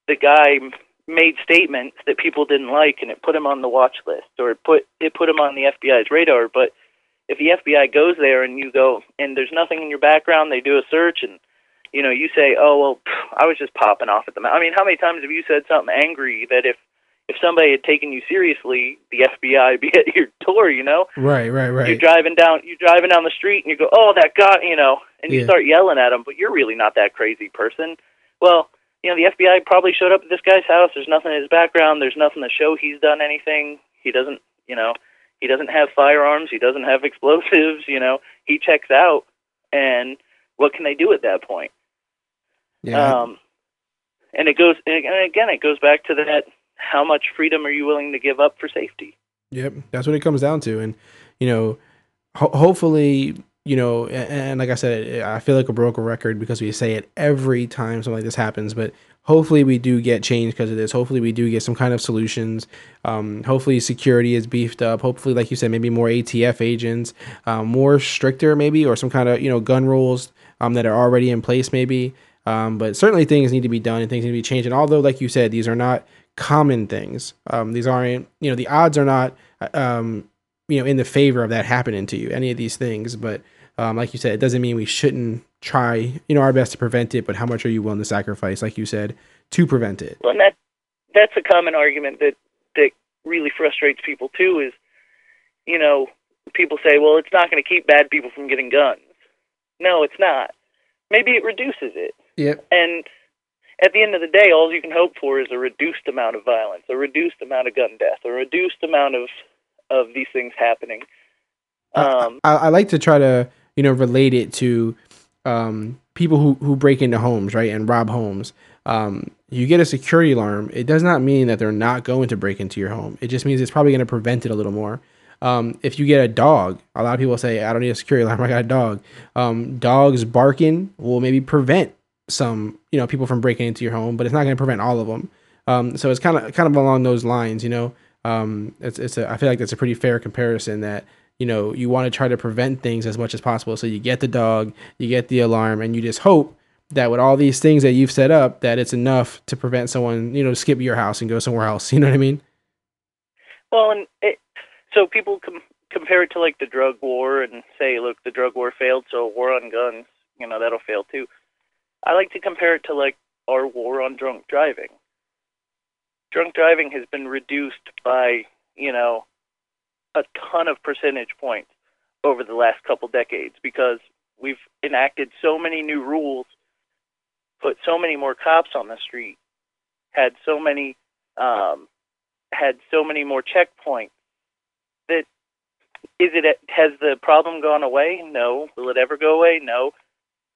the guy made statements that people didn't like, and it put him on the watch list, or it put it put him on the FBI's radar. But if the FBI goes there and you go and there's nothing in your background, they do a search and you know you say, "Oh well, pff, I was just popping off at the mouth." I mean, how many times have you said something angry that if if somebody had taken you seriously, the FBI would be at your door, you know? right, right, right. You're driving down you're driving down the street and you go, "Oh, that guy," you know, and you Yeah. start yelling at him, but you're really not that crazy person. Well, you know, the FBI probably showed up at this guy's house. There's nothing in his background. There's nothing to show he's done anything. He doesn't, you know, he doesn't have firearms. He doesn't have explosives. You know, he checks out. And what can they do at that point? yeah, Um, and it goes, and again, it goes back to that: how much freedom are you willing to give up for safety? Yep, that's what it comes down to, and you know, ho- hopefully, you know, and, and like I said, I feel like a broken record because we say it every time something like this happens, but hopefully we do get change because of this. Hopefully we do get some kind of solutions. Um, hopefully security is beefed up. Hopefully, like you said, maybe more ATF agents, um, more stricter maybe, or some kind of you know gun rules um, that are already in place maybe. Um, but certainly things need to be done and things need to be changed. And although, like you said, these are not common things. Um, these aren't, you know, the odds are not, um, you know, in the favor of that happening to you, any of these things. But um, like you said, it doesn't mean we shouldn't try, you know, our best to prevent it. But how much are you willing to sacrifice, like you said, to prevent it? Well, and that that's a common argument that that really frustrates people too. Is you know people say, well, it's not going to keep bad people from getting guns. No, it's not. Maybe it reduces it. Yep. And at the end of the day, all you can hope for is a reduced amount of violence, a reduced amount of gun death, a reduced amount of of these things happening. Um, I, I like to try to you know relate it to um, people who who break into homes right and rob homes. Um, you get a security alarm. It does not mean that they're not going to break into your home. It just means it's probably going to prevent it a little more. Um, if you get a dog, a lot of people say, "I don't need a security alarm. I got a dog." Um, dogs barking will maybe prevent some you know people from breaking into your home, but it's not going to prevent all of them. Um, so it's kind of kind of along those lines, you know. Um, it's it's a, I feel like that's a pretty fair comparison that you know you want to try to prevent things as much as possible. So you get the dog, you get the alarm, and you just hope that with all these things that you've set up, that it's enough to prevent someone you know skip your house and go somewhere else. You know what I mean? Well, and it, so people com- compare it to like the drug war and say, look, the drug war failed, so war on guns, you know, that'll fail too. I like to compare it to like our war on drunk driving. Drunk driving has been reduced by, you know, a ton of percentage points over the last couple decades because we've enacted so many new rules, put so many more cops on the street, had so many um, had so many more checkpoints that is it has the problem gone away? No. Will it ever go away? No.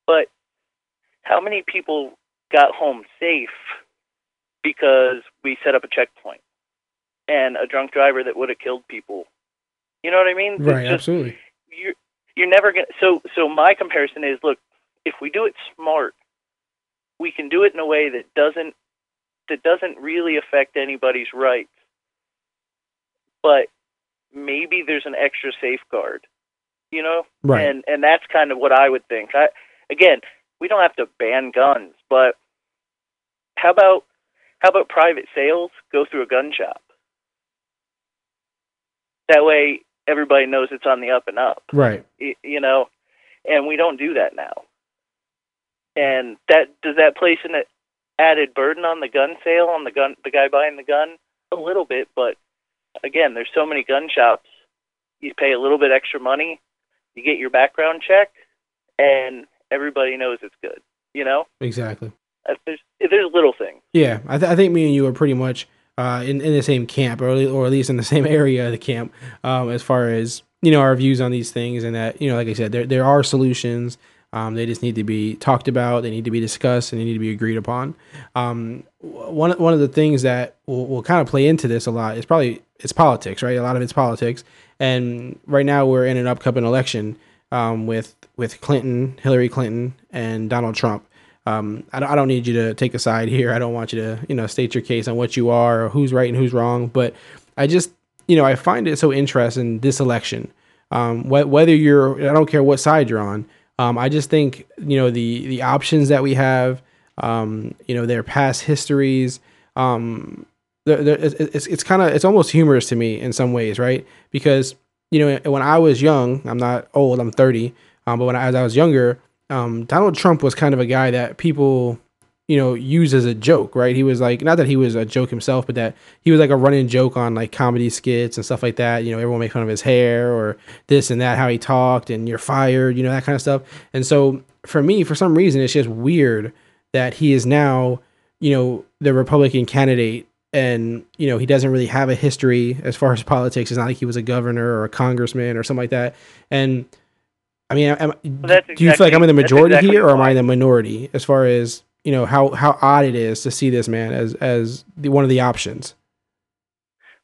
But how many people got home safe because we set up a checkpoint and a drunk driver that would have killed people? You know what I mean? Right. just- Absolutely. you're you're never gonna so so my comparison is look if we do it smart we can do it in a way that doesn't that doesn't really affect anybody's rights but maybe there's an extra safeguard you know Right. and and that's kind of what i would think i again we don't have to ban guns but how about how about private sales go through a gun shop that way everybody knows it's on the up and up Right. you know, and we don't do that now. And that does that place an added burden on the gun sale on the gun the guy buying the gun a little bit, but again, there's so many gun shops. You pay a little bit extra money, you get your background check, and everybody knows it's good. You know, Exactly. There's there's little things. Yeah, I, th- I think me and you are pretty much uh, in in the same camp, or at or at least in the same area of the camp, um, as far as you know our views on these things, and that you know, like I said, there there are solutions. Um, they just need to be talked about. They need to be discussed, and they need to be agreed upon. Um, one one of the things that will, will kind of play into this a lot is probably it's politics, right? A lot of it's politics, and right now we're in an upcoming election um, with with Clinton, Hillary Clinton, and Donald Trump. Um, I, don't, I don't need you to take a side here. I don't want you to, you know, state your case on what you are or who's right and who's wrong. But I just, you know, I find it so interesting this election. Um, wh- whether you're, I don't care what side you're on. Um, I just think, you know, the the options that we have, um, you know, their past histories, um, they're, they're, it's it's, it's kind of it's almost humorous to me in some ways, right? Because you know, when I was young, I'm not old, I'm 30, um, but when I, as I was younger, um, Donald Trump was kind of a guy that people, you know, use as a joke, right? He was like, not that he was a joke himself, but that he was like a running joke on like comedy skits and stuff like that. You know, everyone make fun of his hair or this and that, how he talked, and you're fired, you know, that kind of stuff. And so for me, for some reason, it's just weird that he is now, you know, the Republican candidate and you know he doesn't really have a history as far as politics. It's not like he was a governor or a congressman or something like that. And I mean, am, that's do you feel like I'm in the majority exactly here, or am I in the minority as far as you know how how odd it is to see this man as as the, one of the options?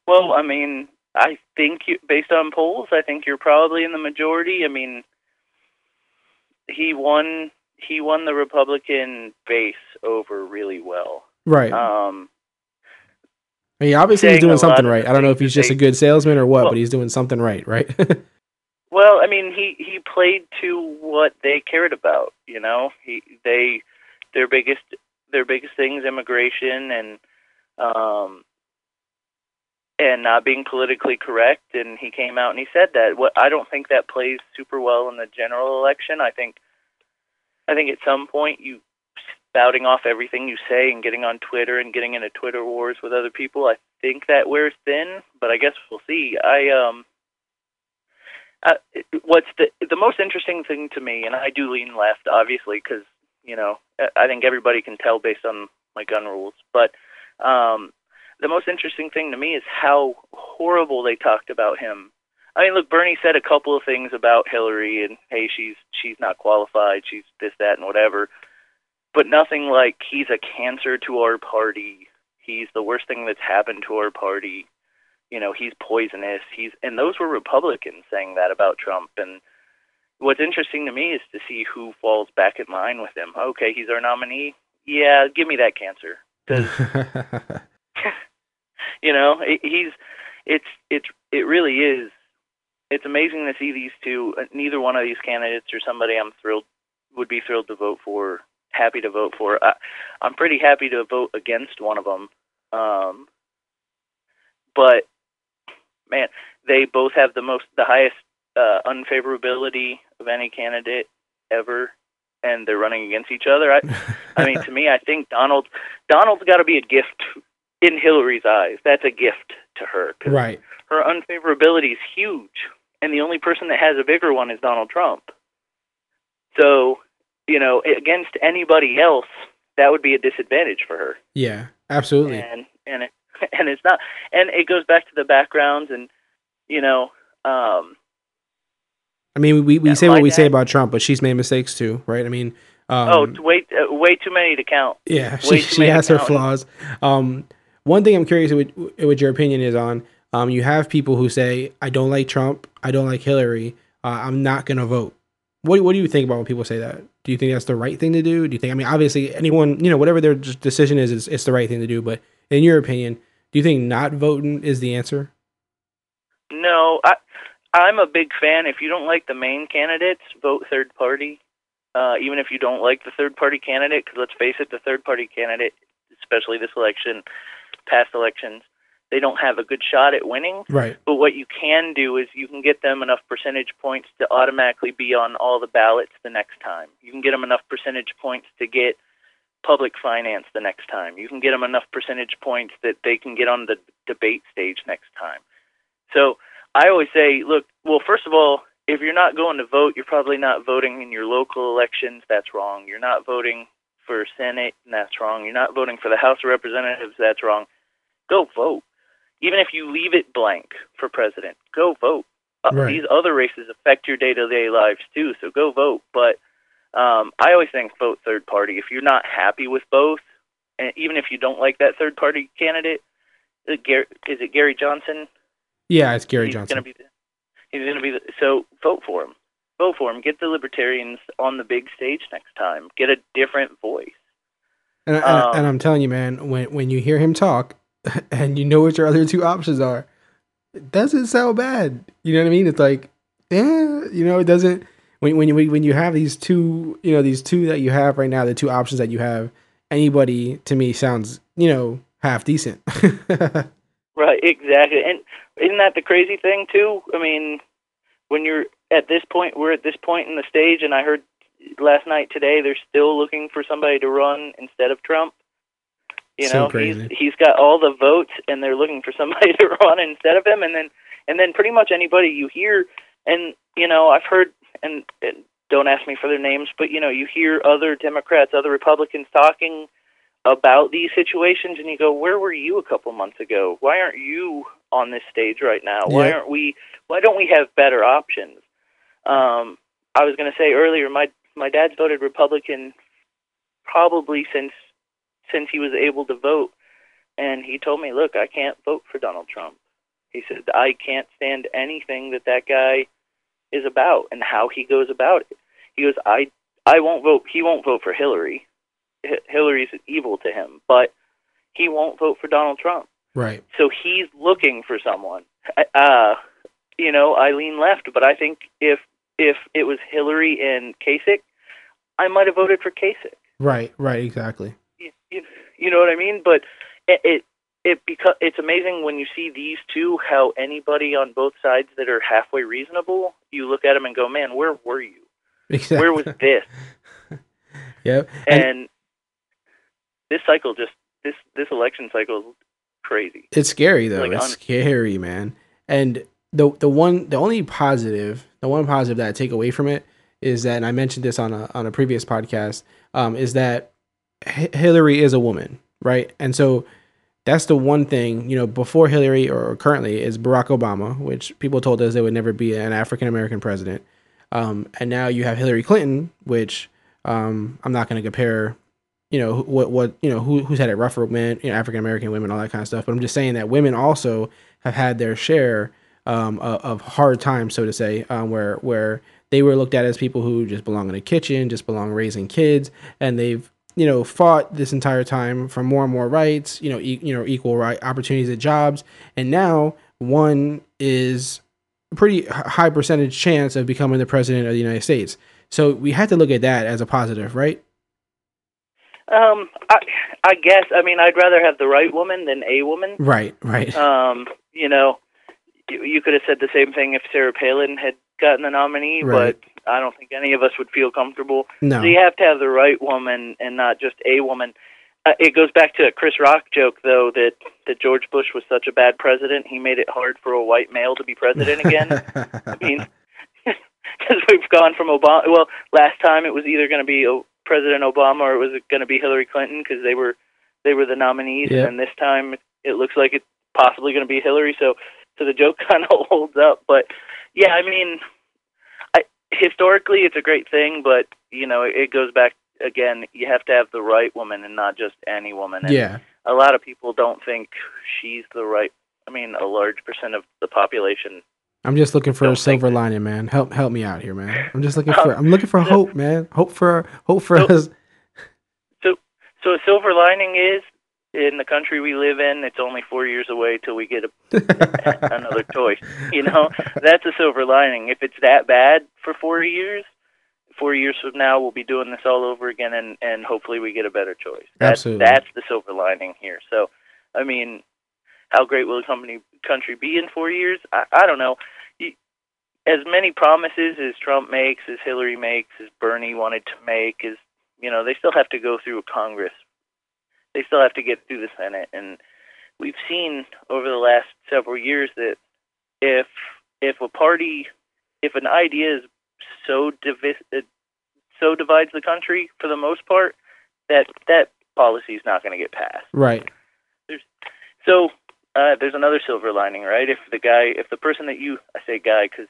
Well, I mean, I think you, based on polls, I think you're probably in the majority. I mean, he won he won the Republican base over really well. Right. Um, I mean, obviously he's doing something right. I don't know if he's just a good salesman or what, Well- but he's doing something right, right? well, I mean, he he played to what they cared about. You know, he they their biggest their biggest things immigration and um and not being politically correct. And he came out and he said that. What I don't think that plays super well in the general election. I think I think at some point you spouting off everything you say and getting on Twitter and getting into Twitter wars with other people. I think that wears thin, but I guess we'll see. I um uh, what's the the most interesting thing to me, and I do lean left, obviously, because you know I- think everybody can tell based on my gun rules. But um, the most interesting thing to me is how horrible they talked about him. I mean, look, Bernie said a couple of things about Hillary, and hey, she's she's not qualified, she's this, that, and whatever, but nothing like he's a cancer to our party. He's the worst thing that's happened to our party. You know he's poisonous. He's and those were republicans saying that about trump. And what's interesting to me is to see who falls back in line with him. Okay he's our nominee. Yeah give me that cancer. 'Cause, you know it, he's it's it's it really is. It's amazing to see these two uh, neither one of these candidates or somebody i'm thrilled would be thrilled to vote for happy to vote for I, i'm pretty happy to vote against one of them um but man, they both have the most, the highest uh, unfavorability of any candidate ever, and they're running against each other. I, I mean, to me, I think Donald, Donald's got to be a gift in Hillary's eyes. That's a gift to her. right. Her unfavorability is huge, and the only person that has a bigger one is Donald Trump. So, you know, against anybody else, that would be a disadvantage for her Yeah, absolutely. and and it, and it's not and it goes back to the backgrounds and you know um I mean, we, we say what we say about Trump, but she's made mistakes too, right? I mean, um, oh way uh, way too many to count Yeah, Way she, she has her flaws. Um, one thing I'm curious what, what your opinion is on. Um, you have people who say, "I don't like Trump. I don't like Hillary. Uh, I'm not going to vote." What What do you think about when people say that? Do you think that's the right thing to do? Do you think? I mean, obviously, anyone you know, whatever their decision is, it's, it's the right thing to do. But in your opinion, do you think not voting is the answer? no i i'm a big fan if you don't like the main candidates vote third party uh even if you don't like the third party candidate because let's face it the third party candidate especially this election past elections they don't have a good shot at winning Right. But what you can do is you can get them enough percentage points to automatically be on all the ballots the next time. You can get them enough percentage points to get public finance the next time. You can get them enough percentage points that they can get on the debate stage next time. So I always say, look, well, first of all, if you're not going to vote, you're probably not voting in your local elections. That's wrong. You're not voting for Senate, and that's wrong. You're not voting for the House of Representatives. That's wrong. Go vote even if you leave it blank for president, go vote. Uh, Right. These other races affect your day to day lives too, so go vote. But um, I always think vote third party. If you're not happy with both, and even if you don't like that third party candidate, is it Gary, is it Gary Johnson? Yeah, it's Gary he's Johnson. Gonna be he's going to be the, so vote for him. Vote for him. Get the libertarians on the big stage next time. Get a different voice. And, I- and, Um, and I'm telling you, man, when when you hear him talk, and you know what your other two options are, it doesn't sound bad. You know what I mean? It's like, yeah, you know, it doesn't. When when you when you have these two, you know, these two that you have right now, the two options that you have, anybody to me sounds, you know, half decent. Right, exactly. And isn't that the crazy thing too? I mean, when you're at this point, we're at this point in the stage, and I heard last night today they're still looking for somebody to run instead of Trump. You So know, crazy. he's he's got all the votes, and they're looking for somebody to run instead of him, and then and then pretty much anybody you hear, and you know, I've heard, and, and don't ask me for their names, but you know, you hear other Democrats, other Republicans talking about these situations and you go where were you a couple months ago? Why aren't you on this stage right now? Why aren't we why don't we have better options? Um i was going to say earlier my my dad's voted republican probably since since he was able to vote and he told me look i can't vote for donald trump he said i can't stand anything that that guy is about and how he goes about it he goes i i won't vote he won't vote for hillary Hi- Hillary's evil to him, but he won't vote for Donald Trump. right. So he's looking for someone. Uh, you know, I lean left, but I think if if it was Hillary and Kasich, I might have voted for Kasich. Right. Right. Exactly. You, you, know what I mean? But it it, it because it's amazing when you see these two how anybody on both sides that are halfway reasonable, you look at them and go, "Man, where were you? Exactly. Where was this?" Yep. And, And this cycle just this this election cycle is crazy. It's scary though. Like, it's scary, man. And the the one the only positive the one positive that I take away from it is that and I mentioned this on a on a previous podcast um, is that H- Hillary is a woman, right? And so that's the one thing you know before Hillary or currently is Barack Obama, which people told us there would never be an African American president, um, and now you have Hillary Clinton, which um, I'm not going to compare. You know what? What you know? Who, who's had it rougher? men, you know, African American women, all that kind of stuff. But I'm just saying that women also have had their share um, of, of hard times, so to say, um, where where they were looked at as people who just belong in the kitchen, just belong raising kids, and they've you know fought this entire time for more and more rights, you know, e- you know, equal right opportunities at jobs, and now one is a pretty high percentage chance of becoming the president of the United States. So we had to look at that as a positive, right? Um, I, I guess. I mean, I'd rather have the right woman than a woman. Right, right. Um, you know, you, you could have said the same thing if Sarah Palin had gotten the nominee, Right. but I don't think any of us would feel comfortable. No. So you have to have the right woman and not just a woman. Uh, it goes back to a Chris Rock joke, though, that that George Bush was such a bad president, he made it hard for a white male to be president again. I mean, because we've gone from Obama. Well, last time it was either going to be O- President Obama or it was going to be Hillary Clinton because they were they were the nominees, Yep. and this time it looks like it's possibly going to be Hillary. So, so the joke kind of holds up. But yeah, I mean, I, historically it's a great thing, but you know, it goes back again. You have to have the right woman and not just any woman. And yeah. a lot of people don't think she's the right. I mean, a large percent of the population I'm just looking for a silver lining, man. Help help me out here, man. I'm just looking for I'm looking for hope, man. Hope for hope for So- us. So a silver lining is in the country we live in, it's only four years away till we get a, another choice. You know, that's a silver lining. If it's that bad for four years, four years from now we'll be doing this all over again, and and hopefully we get a better choice. That's Absolutely. that's the silver lining here. So, I mean, how great will the company country be in four years? I, I don't know. As many promises as Trump makes, as Hillary makes, as Bernie wanted to make, as you know, they still have to go through Congress. They still have to get through the Senate, and we've seen over the last several years that if if a party, if an idea is so divis- uh, so divides the country for the most part, that that policy is not going to get passed. Right. There's, So uh, there's another silver lining, right? If the guy, if the person that you, I say guy because,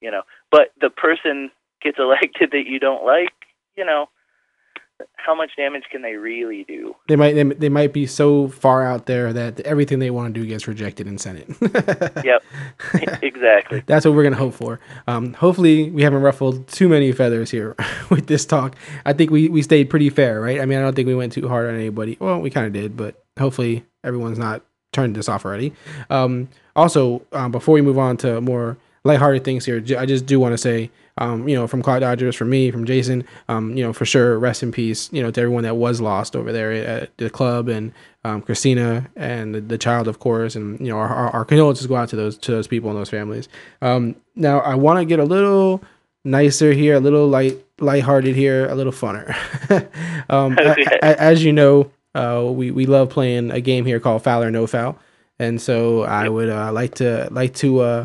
you know, but the person gets elected that you don't like, you know, how much damage can they really do? They might they, they might be so far out there that everything they want to do gets rejected in Senate. Yep, exactly. That's what we're gonna hope for. Um, hopefully, we haven't ruffled too many feathers here with this talk. I think we, we stayed pretty fair, right? I mean, I don't think we went too hard on anybody. Well, we kind of did, but hopefully, everyone's not turned this off already. Um, also, um, before we move on to more lighthearted things here, I just do want to say, um, you know, from Cloud Dodgers, from me, from Jason, um, you know, for sure, rest in peace, you know, to everyone that was lost over there at the club and um, Christina and the, the child, of course, and you know, our, our, our condolences go out to those to those people and those families. Um, now, I want to get a little nicer here, a little light lighthearted here, a little funner. um, a- Okay. a- as you know, uh, we we love playing a game here called Foul or No Foul, and so I would uh, like to like to uh,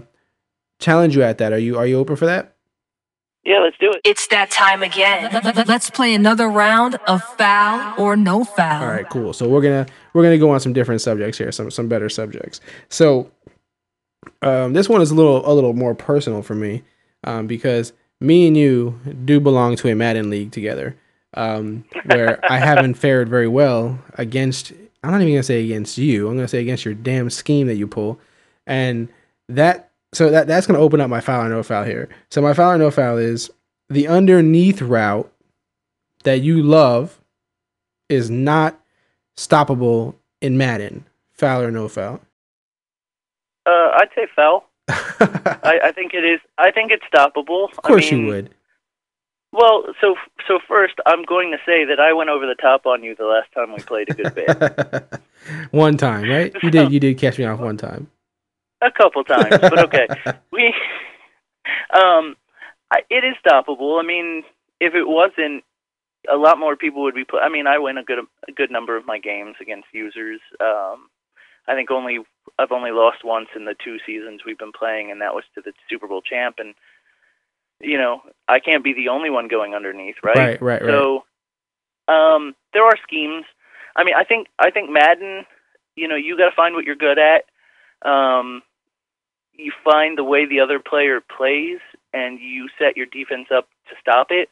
challenge you at that. Are you are you open for that? Yeah, let's do it. It's that time again. Let's play another round of foul or no foul. All right, cool. So we're gonna we're gonna go on some different subjects here, some some better subjects. So um, this one is a little a little more personal for me um, because me and you do belong to a Madden league together, um, where I haven't fared very well against. I'm not even gonna say against you. I'm gonna say against your damn scheme that you pull, and that so that that's gonna open up my foul or no foul here. So my foul or no foul is the underneath route that you love is not stoppable in Madden. Foul or no foul? Uh, I'd say foul. I, I think it is. I think it's stoppable. Of course I mean, you would. Well, so so first, I'm going to say that I went over the top on you the last time we played a good bit. one time, right? You did. You did catch me off one time. A couple times, but okay. we, um, I, it is stoppable. I mean, if it wasn't, a lot more people would be. Put, I mean, I win a good a good number of my games against users. Um, I think only I've only lost once in the two seasons we've been playing, and that was to the Super Bowl champ. And you know, I can't be the only one going underneath, right? Right, right, right. So, um, there are schemes. I mean, I think I think Madden. You know, you got to find what you're good at. Um, you find the way the other player plays, and you set your defense up to stop it.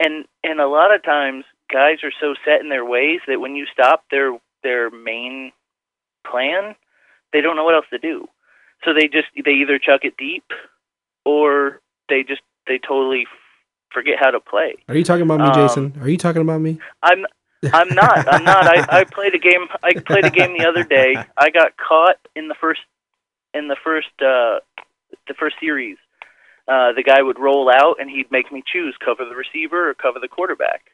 And and a lot of times, guys are so set in their ways that when you stop their their main plan, they don't know what else to do. So they just they either chuck it deep, or they just they totally forget how to play. Are you talking about me, Um, Jason? Are you talking about me? I'm I'm not. I'm not. I, I played a game. I played a game the other day. I got caught in the first in the first uh, the first series. Uh, the guy would roll out and he'd make me choose cover the receiver or cover the quarterback.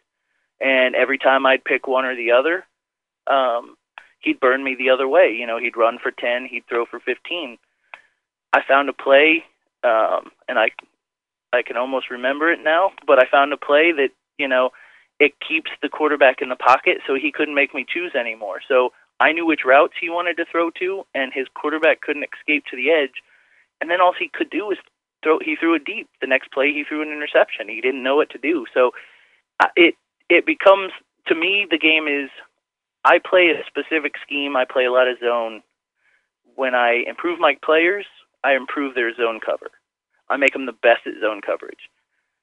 And every time I'd pick one or the other, um, he'd burn me the other way. You know, he'd run for ten, he'd throw for fifteen. I found a play, um, and I I can almost remember it now. But I found a play that you know it keeps the quarterback in the pocket, so he couldn't make me choose anymore. So I knew which routes he wanted to throw to, and his quarterback couldn't escape to the edge. And then all he could do was throw. He threw a deep. The next play, he threw an interception. He didn't know what to do. So uh, it it becomes to me the game is I play a specific scheme. I play a lot of zone. When I improve my players, I improve their zone cover. I make them the best at zone coverage,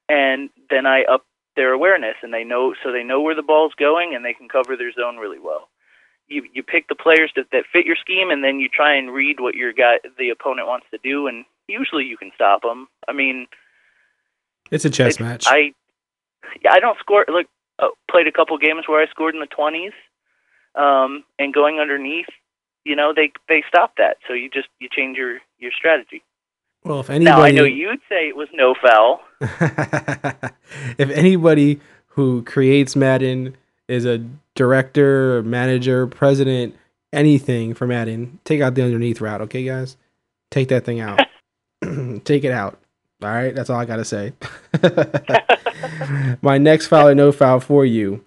and then I up their awareness, and they know so they know where the ball's going, and they can cover their zone really well. You you pick the players that, that fit your scheme, and then you try and read what your guy the opponent wants to do, and usually you can stop them. I mean, It's a chess match. I yeah, I don't score. Look, uh, played a couple games where I scored in the twenties, um, and going underneath, you know, they they stop that. So you just you change your your strategy. well, if anybody, Now I know you'd say it was no foul. if anybody who creates Madden is a director, manager, president, anything from adding. take out the underneath route, okay, guys? Take that thing out. take it out. All right, that's all I gotta say. My next foul or no foul for you.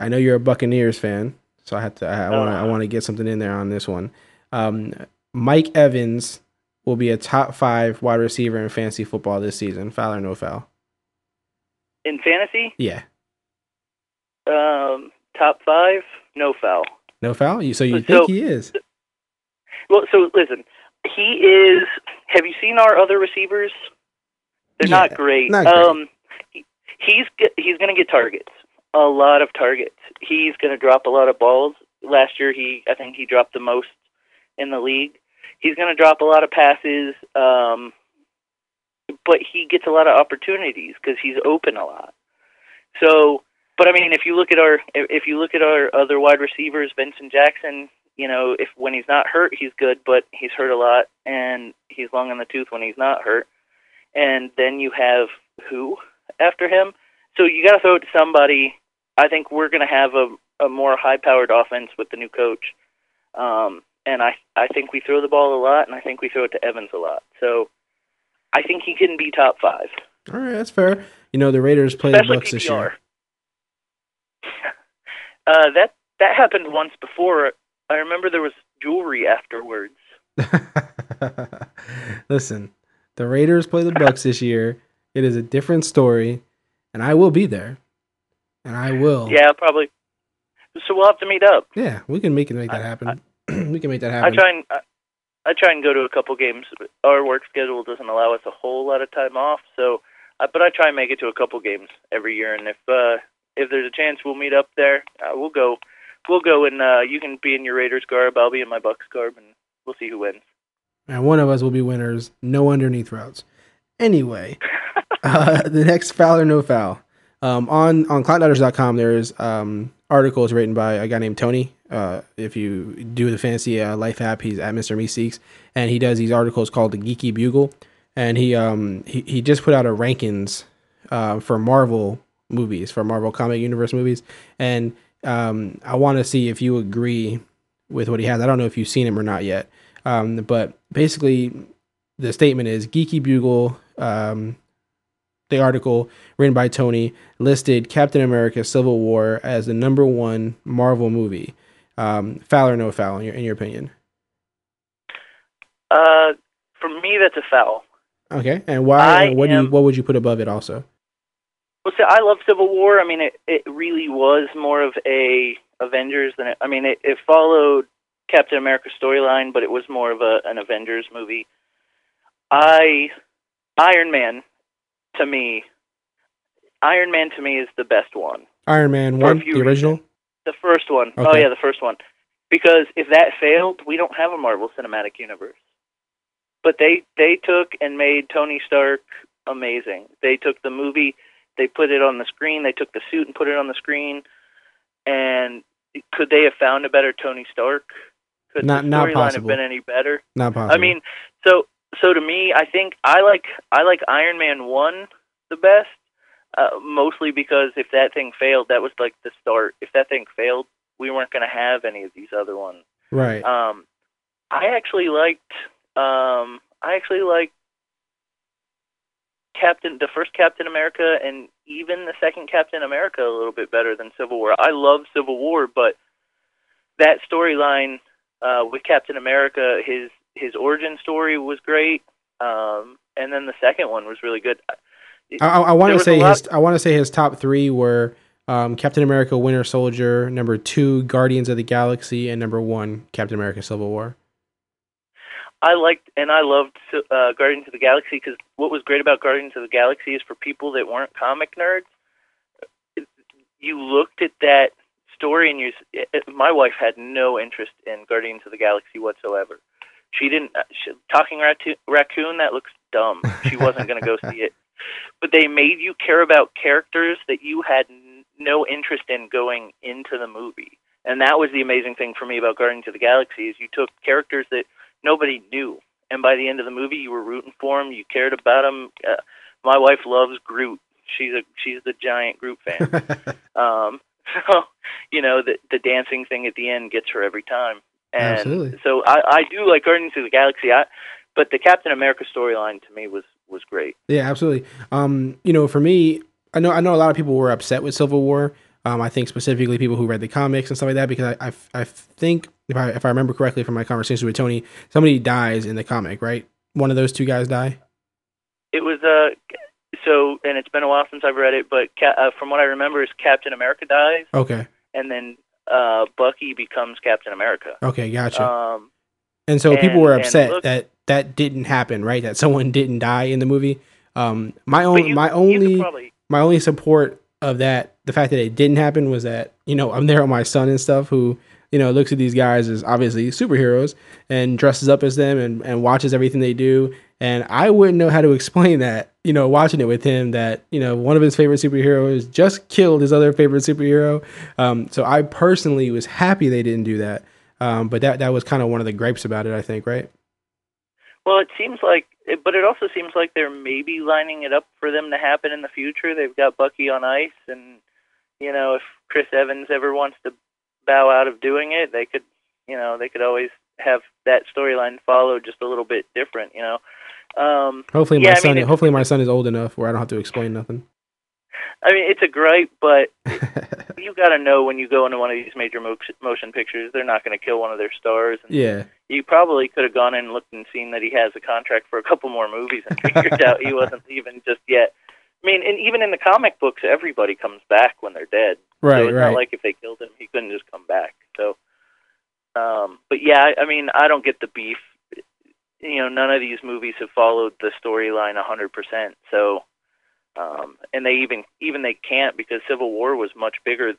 I know you're a Buccaneers fan, so I have to. I want to. I want to get something in there on this one. Um, Mike Evans will be a top five wide receiver in fantasy football this season. Foul or no foul? In fantasy, Yeah, um, top five, no foul. no foul. You, so you So- think he is? Well, so listen, he is. Have you seen our other receivers? They're Yeah, not great. not great. Um, he, he's he's going to get targets, a lot of targets. He's going to drop a lot of balls. Last year, he I think he dropped the most in the league. He's going to drop a lot of passes, um, but he gets a lot of opportunities because he's open a lot. So, but I mean, if you look at our if you look at our other wide receivers, Vincent Jackson, you know, if when he's not hurt, he's good, but he's hurt a lot, and he's long in the tooth when he's not hurt. And then you have who after him? So you got to throw it to somebody. I think we're going to have a a more high-powered offense with the new coach, um, and I I think we throw the ball a lot, and I think we throw it to Evans a lot. So I think he can be top five, All right, that's fair. You know the Raiders play especially the Bucs this year. uh, that that happened once before. I remember there was jewelry afterwards. Listen, the Raiders play the Bucs this year. It is a different story, and I will be there. And I will. Yeah, probably. So we'll have to meet up. Yeah, we can make it make that I- happen. we can make that happen. I try and I, I try and go to a couple games. Our work schedule doesn't allow us a whole lot of time off, so uh, but I try and make it to a couple games every year. And if uh, if there's a chance we'll meet up there, uh, we'll go. We'll go and uh, you can be in your Raiders garb. I'll be in my Bucs garb, and we'll see who wins. and one of us will be winners. No underneath routes. Anyway, uh, the next foul or no foul. Um, on on clouddodgers.com, there's um, articles written by a guy named Tony. Uh, if you do the fancy uh, life app, he's at Mr. Meeseeks, and he does these articles called the Geeky Bugle. And he um he, he just put out a rankings uh, for Marvel movies, for Marvel Comic Universe movies, and um, I want to see if you agree with what he has. I don't know if you've seen him or not yet, um, but basically the statement is Geeky Bugle. Um, the article written by Tony listed Captain America: Civil War as the number one Marvel movie. Um, foul or no foul in your in your opinion? Uh, for me, that's a foul. Okay, and why? I what do you what would you put above it also? Well, see, I love Civil War. I mean, it it really was more of a Avengers than it, I mean, it, it followed Captain America's storyline, but it was more of a an Avengers movie. I Iron Man to me, Iron Man to me is the best one. Iron Man one, the original. The first one. Oh yeah, the first one. Because if that failed, we don't have a Marvel Cinematic Universe. But they they took and made Tony Stark amazing. They took the movie, they put it on the screen, they took the suit and put it on the screen, and could they have found a better Tony Stark? Could Not- the not storyline possible. have been any better? Not possible. I mean, so so to me, I think I like I like Iron Man one the best, uh, mostly because if that thing failed, that was like the start. If that thing failed, we weren't going to have any of these other ones. right. Um, I actually liked um, I actually liked Captain the first Captain America and even the second Captain America a little bit better than Civil War. I love Civil War, but that storyline uh, with Captain America, his his origin story was great, um, and then the second one was really good. I, I, I want to say his. I want to say his top three were um, Captain America: Winter Soldier, number two Guardians of the Galaxy, and number one Captain America: Civil War. I liked and I loved uh, Guardians of the Galaxy because what was great about Guardians of the Galaxy is for people that weren't comic nerds, you looked at that story and you. it- My wife had no interest in Guardians of the Galaxy whatsoever. She didn't. uh, She, talking raccoon, raccoon that looks dumb. She wasn't going to go see it. But they made you care about characters that you had no interest in going into the movie. And that was the amazing thing for me about Guardians of the Galaxy is you took characters that nobody knew, and by the end of the movie, you were rooting for them. You cared about them. Uh, my wife loves Groot. She's a she's the giant Groot fan. um, so you know the the dancing thing at the end gets her every time. And Absolutely. so I I do like Guardians of the Galaxy. I but the Captain America storyline to me was was great. Yeah, absolutely. Um, you know, for me, I know I know a lot of people were upset with Civil War. Um, I think specifically people who read the comics and stuff like that because I, I, I think if I if I remember correctly from my conversation with Tony, somebody dies in the comic, right? One of those two guys die. It was uh so and it's been a while since I've read it, but ca- uh, from what I remember is Captain America dies, Okay, and then uh Bucky becomes Captain America. okay, gotcha. Um, and so people were upset look- that that didn't happen, right? That someone didn't die in the movie. Um, my own you, my only probably my only support of that, the fact that it didn't happen was that, you know, I'm there with my son and stuff who, you know, looks at these guys as obviously superheroes and dresses up as them and, and watches everything they do. And I wouldn't know how to explain that, you know, watching it with him that, you know, one of his favorite superheroes just killed his other favorite superhero. Um, so I personally was happy they didn't do that. Um, but that, that was kind of one of the gripes about it, I think, right? Well, it seems like, but it also seems like they're maybe lining it up for them to happen in the future. They've got Bucky on ice, and you know, if Chris Evans ever wants to bow out of doing it, they could, you know, they could always have that storyline follow just a little bit different. You know, um, Hopefully my Yeah, I son, mean, it's- hopefully my son is old enough where I don't have to explain nothing. I mean, it's a gripe, but you got to know when you go into one of these major mo- motion pictures, they're not going to kill one of their stars. And yeah. you probably could have gone in and looked and seen that he has a contract for a couple more movies and figured out he wasn't even just yet. I mean, and even in the comic books, everybody comes back when they're dead. Right, so it's right. not like if they killed him, he couldn't just come back. So, um, but yeah, I, mean, I don't get the beef. You know, none of these movies have followed the storyline a hundred percent. So, um, and they even even they can't because Civil War was much bigger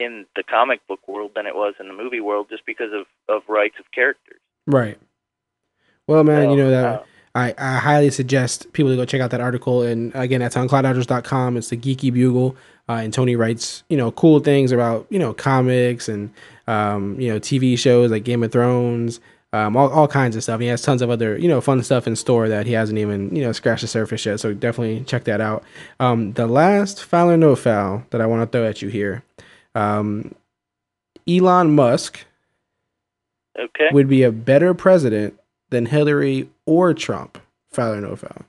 in the comic book world than it was in the movie world, just because of of rights of characters. Right. Well, man, So, you know that uh, I, I highly suggest people to go check out that article. And again, that's on clouddodgers.com. It's the Geeky Bugle. Uh, and Tony writes, you know, cool things about, you know, comics and, um, you know, TV shows like Game of Thrones, um, all, all kinds of stuff. He has tons of other, you know, fun stuff in store that he hasn't even, you know, scratched the surface yet. So definitely check that out. Um, the last foul or no foul that I want to throw at you here um, Elon Musk Okay. would be a better president than Hillary or Trump. Foul or no foul?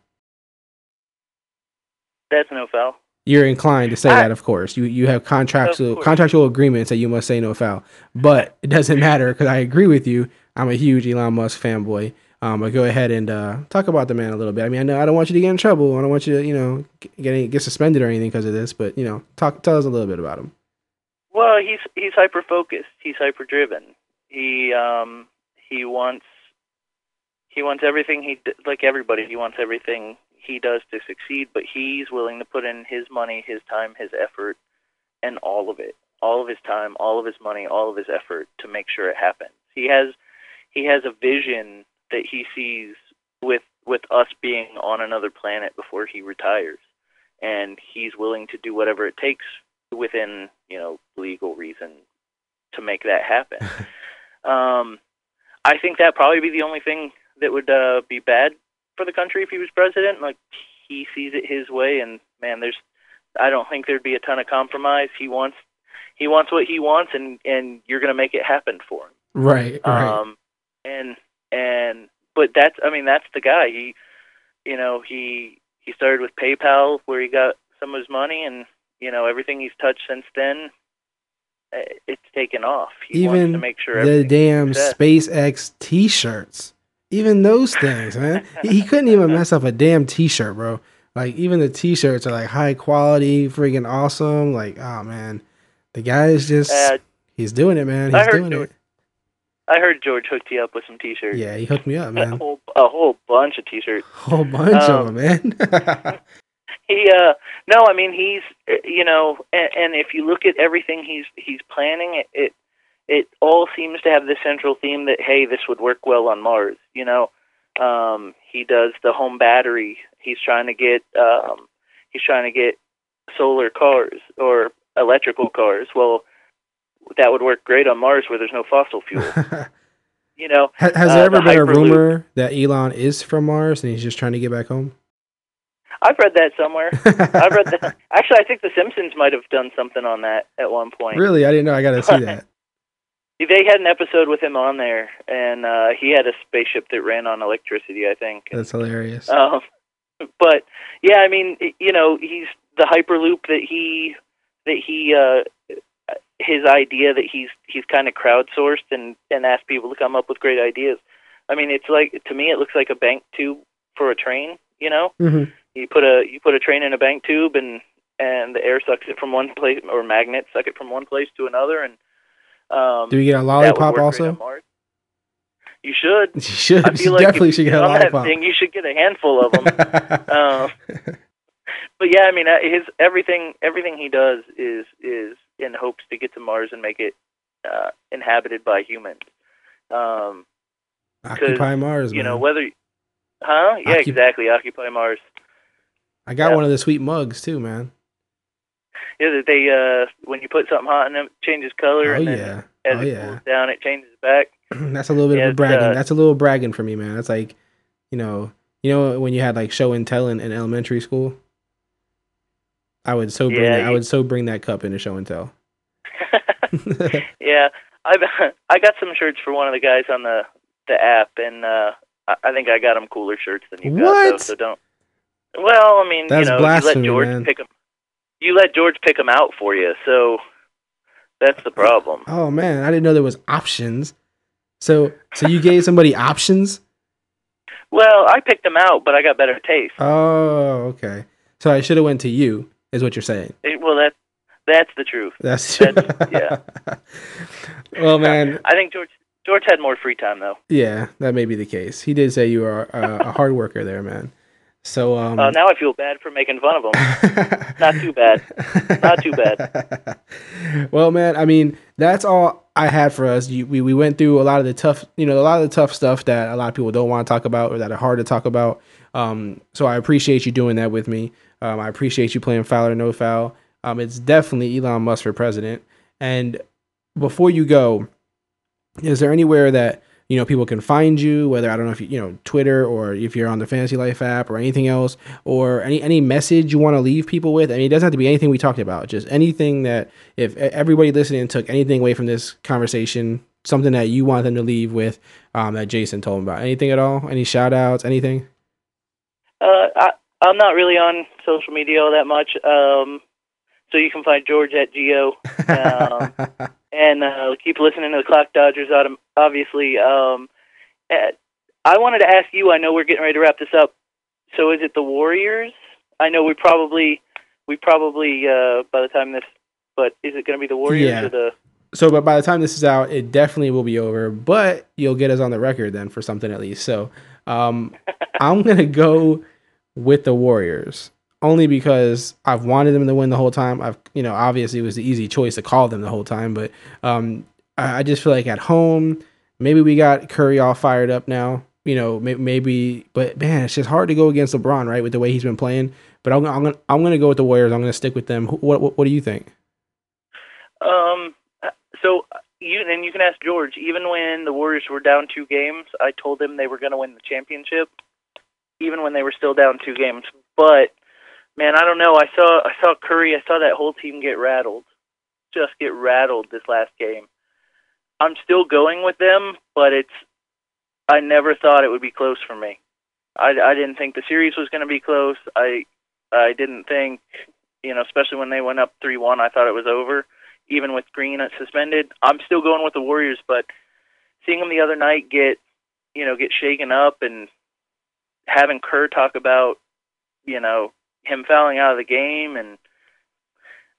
That's no foul. you're inclined to say I- that, of course. You you have contractual contractual agreements that you must say no foul, but it doesn't matter because I agree with you. I'm a huge Elon Musk fanboy. Um, but go ahead and uh, talk about the man a little bit. I mean, I know I don't want you to get in trouble. I don't want you to, you know, get any, get suspended or anything because of this. But you know, talk tell us a little bit about him. Well, he's he's hyper focused. He's hyper driven. He um he wants he wants everything he like everybody. He wants everything he does to succeed, but he's willing to put in his money, his time, his effort, and all of it, all of his time, all of his money, all of his effort to make sure it happens. He has he has a vision that he sees with with us being on another planet before he retires, and he's willing to do whatever it takes within you know legal reason to make that happen. um, I think that probably be the only thing that would uh, be bad for the country if he was president. Like he sees it his way, and man, there's I don't think there'd be a ton of compromise. He wants he wants what he wants, and and you're going to make it happen for him. Right, right. Um, and and but that's I mean that's the guy. He you know he he started with PayPal where he got some of his money, and you know everything he's touched since then. eh, It's taken off. He wants Even to make sure the damn success. SpaceX T-shirts, even those things, man. he, he couldn't even mess up a damn T-shirt, bro. Like even the T-shirts are like high quality, freaking awesome. Like oh man, the guy is just Uh, he's doing it, man. He's doing George- it. I heard George hooked you up with some T-shirts. Yeah, he hooked me up, a man. whole a whole bunch of T-shirts. whole bunch of Um, them, man. He uh no, I mean he's uh, you know, and, and if you look at everything he's he's planning, it, it it all seems to have the central theme that hey, this would work well on Mars. You know, um, he does the home battery. He's trying to get um, he's trying to get solar cars or electrical cars. Well, that would work great on Mars where there's no fossil fuel. You know, has, has uh, there ever the been a rumor that Elon is from Mars and he's just trying to get back home? I've read that somewhere. I've read that. Actually, I think The Simpsons might have done something on that at one point. Really, I didn't know. I got to see that. They had an episode with him on there, and uh, he had a spaceship that ran on electricity, I think. That's hilarious. Um, but yeah, I mean, you know, he's the hyperloop that he that he uh, his idea that he's he's kind of crowdsourced and and asked people to come up with great ideas. I mean, it's like to me, it looks like a bank tube for a train. You know, hmm you put a you put a train in a bank tube and and the air sucks it from one place or magnets suck it from one place to another and um Do we get a lollipop also? You should. You should. You like definitely should get a lollipop. thing, you should get a handful of them. um, but yeah, I mean, uh, his everything everything he does is is in hopes to get to Mars and make it uh, inhabited by humans. Um, Occupy Mars, you man. know whether, huh? Yeah, Occup- exactly. Occupy Mars. I got yeah. one of the sweet mugs too, man. Yeah, that they uh, when you put something hot in them, it changes color, Oh and then yeah, as oh it yeah. cools down, it changes back. That's a little bit Yeah, of a bragging. uh, That's a little bragging for me, man. That's like, you know, you know when you had like show and tell in, in elementary school. I would so bring Yeah, that, I would so bring that cup into show and tell. yeah, I I got some shirts for one of the guys on the the app, and uh, I, think I got him cooler shirts than you got. Though, What? so don't. Well, I mean, That's you know, you let George man. pick 'em- You let George pick them out for you, so that's the problem. oh man, I didn't know there was options. So so you gave somebody options? Well, I picked them out, but I got better taste. Oh, okay. So I should have went to you, is what you're saying. It- well, that's that's the truth. That's, That's- yeah. well, man, I think George George had more free time though. yeah, that may be the case. He did say you are a, a hard worker there, man. So um, Uh, now I feel bad for making fun of him. Not too bad. Not too bad. well, man, I mean, that's all I had for us. You, we we went through a lot of the tough, you know, a lot of the tough stuff that a lot of people don't want to talk about or that are hard to talk about. Um, so I appreciate you doing that with me. Um, I appreciate you playing foul or no foul. Um, it's definitely Elon Musk for president. And before you go, is there anywhere that you know people can find you? Whether I don't know if you, you know Twitter or if you're on the Fantasy Life app or anything else, or any any message you want to leave people with. I mean, it doesn't have to be anything we talked about. Just anything that if everybody listening took anything away from this conversation, something that you want them to leave with, um, that Jason told them about. Anything at all? Any shout outs? Anything? Uh, I I'm not really on social media all that much. Um, so you can find George at Geo. Um, and uh, keep listening to the Cloud Dodgers. Obviously, um, eh, I wanted to ask you. I know we're getting ready to wrap this up. So is it the Warriors? I know we probably we probably uh, by the time this, but is it going to be the Warriors Yeah. or the? so, but by the time this is out, it definitely will be over. But you'll get us on the record then for something at least. So, um, I'm gonna go with the Warriors only because I've wanted them to win the whole time. I've, you know, obviously it was the easy choice to call them the whole time, but um, I, I just feel like at home, maybe we got Curry all fired up now. You know, may, maybe, but man, it's just hard to go against LeBron, right? With the way he's been playing. But I'm, I'm gonna, I'm gonna go with the Warriors. I'm gonna stick with them. What, what, what do you think? Um. So you and you can ask George. Even when the Warriors were down two games, I told him they were to win the championship. Even when they were still down two games, but man, I don't know. I saw I saw Curry. I saw that whole team get rattled, just get rattled this last game. I'm still going with them, but it's. I never thought it would be close for me. I, I didn't think the series was going to be close. I I didn't think, you know, especially when they went up three one. I thought it was over even with Green suspended. I'm still going with the Warriors, but seeing them the other night get, you know, get shaken up and having Kerr talk about, you know, him fouling out of the game and,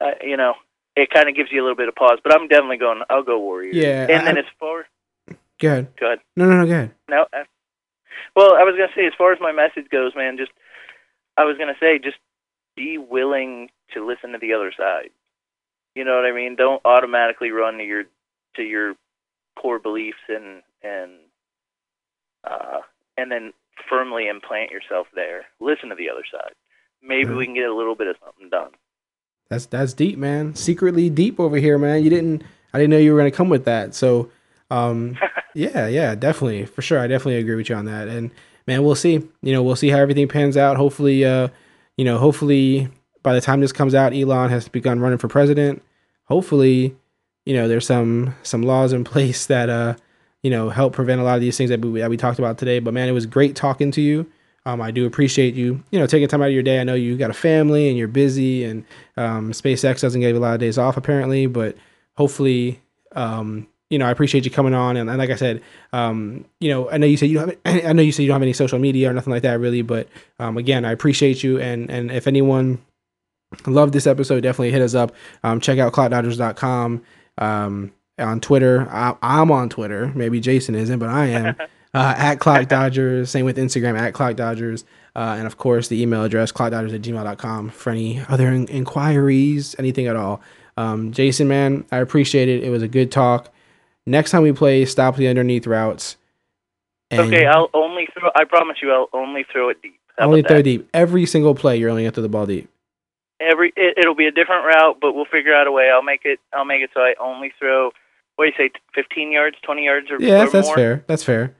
uh, you know, it kind of gives you a little bit of pause. But I'm definitely going. I'll go Warriors. Yeah, And then I- as far, Go ahead. go ahead. No, no, no, go ahead. No. uh, Well, I was gonna say, as far as my message goes, man, just I was gonna say, just be willing to listen to the other side. You know what I mean? Don't automatically run to your to your core beliefs and and uh, and then firmly implant yourself there. Listen to the other side. Maybe we can get a little bit of something done. That's that's deep, man. Secretly deep over here, man. You didn't. I didn't know you were gonna come with that. So, um, yeah, yeah, definitely for sure. I definitely agree with you on that. And man, we'll see. You know, we'll see how everything pans out. Hopefully, uh, you know, hopefully by the time this comes out, Elon has begun running for president. Hopefully, you know, there's some some laws in place that uh, you know, help prevent a lot of these things that we that we talked about today. But man, it was great talking to you. Um, I do appreciate you, you know, taking time out of your day. I know you got a family and you're busy, and um, SpaceX doesn't give you a lot of days off apparently. But hopefully, um, you know, I appreciate you coming on. And, and like I said, um, you know, I know you said you don't have, I know you said you don't have any social media or nothing like that, really. But um, again, I appreciate you. And and if anyone loved this episode, definitely hit us up. Um, check out clouddodgers.com. Um, on Twitter, I, I'm on Twitter. Maybe Jason isn't, but I am uh, at Cloud Dodgers. Same with Instagram at Cloud Dodgers. Uh, and of course, the email address clouddodgers at gmail.com for any other in- inquiries, anything at all. Um, Jason, man, I appreciate it. It was a good talk. Next time we play, stop the underneath routes. And okay, I'll only throw. I promise you, I'll only throw it deep. How only throw deep. Every single play, you're only going to throw the ball deep. Every it, it'll be a different route, but we'll figure out a way. I'll make it. I'll make it so I only throw. What do you say? Fifteen yards, twenty yards, or Yeah, or that's more? fair. That's fair.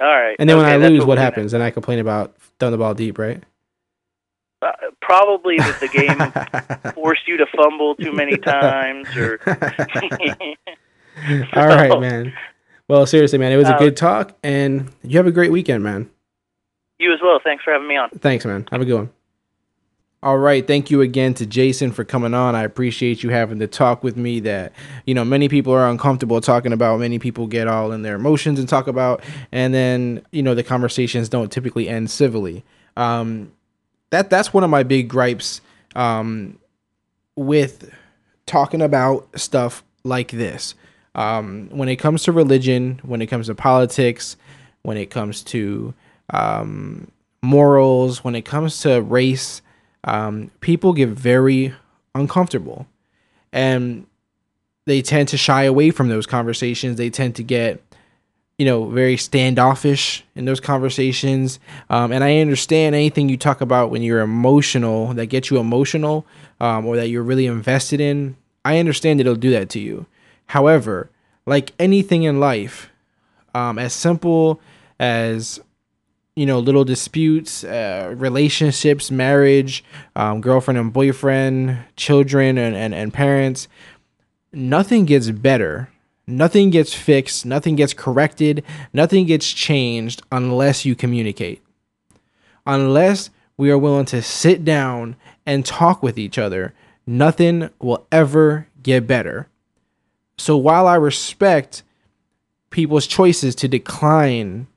All right. And then when I lose, what we'll happens? Then I complain about throwing the ball deep, right? Uh, probably that the game forced you to fumble too many times, or All right, man. Well, seriously, man, it was a Uh, good talk, and you have a great weekend, man. You as well. Thanks for having me on. Thanks, man. Have a good one. All right. Thank you again to Jason for coming on. I appreciate you having the talk with me that, you know, many people are uncomfortable talking about. Many people get all in their emotions and talk about, and then, you know, the conversations don't typically end civilly. Um, that that's one of my big gripes um, with talking about stuff like this. Um, when it comes to religion, when it comes to politics, when it comes to um, morals, when it comes to race, um, people get very uncomfortable and they tend to shy away from those conversations. They tend to get, you know, very standoffish in those conversations. Um, and I understand anything you talk about when you're emotional that gets you emotional um, or that you're really invested in. I understand it'll do that to you. However, like anything in life, um, as simple as you know little disputes uh, relationships marriage um, girlfriend and boyfriend children and, and, and parents. Nothing gets better. Nothing gets fixed. Nothing gets corrected. Nothing gets changed unless you communicate. Unless we are willing to sit down and talk with each other, nothing will ever get better. So while I respect people's choices to decline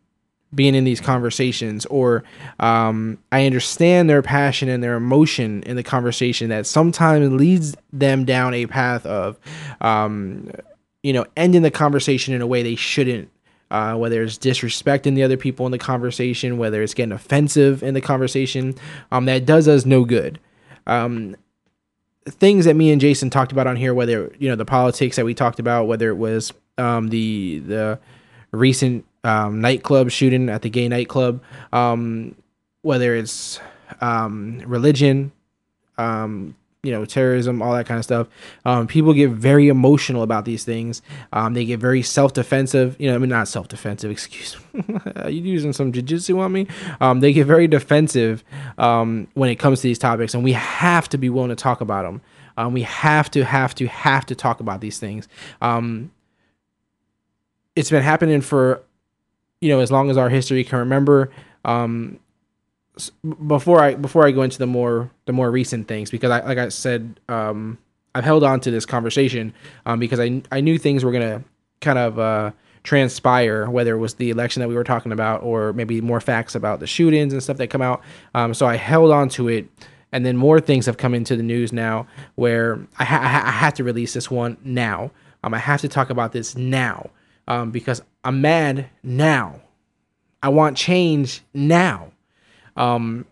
being in these conversations, or um, I understand their passion and their emotion in the conversation that sometimes leads them down a path of, um, you know, ending the conversation in a way they shouldn't. Uh, whether it's disrespecting the other people in the conversation, whether it's getting offensive in the conversation, um, that does us no good. Um, things that me and Jason talked about on here, whether you know the politics that we talked about, whether it was um, the the recent um, nightclub shooting at the gay nightclub, um, whether it's um, religion, um, you know, terrorism, all that kind of stuff. Um, people get very emotional about these things. Um, they get very self defensive. You know, I mean, not self defensive. Excuse me. Are you using some jujitsu on me? They get very defensive when it comes to these topics, and we have to be willing to talk about them. We have to, have to, have to talk about these things. It's been happening for, you know, as long as our history can remember. Um, before I before I go into the more the more recent things because I like I said um I've held on to this conversation um because I I knew things were gonna kind of uh transpire whether it was the election that we were talking about or maybe more facts about the shootings and stuff that come out um so I held on to it and then more things have come into the news now where I, ha- I ha- I have to release this one now um I have to talk about this now um because I'm mad now I want change now um,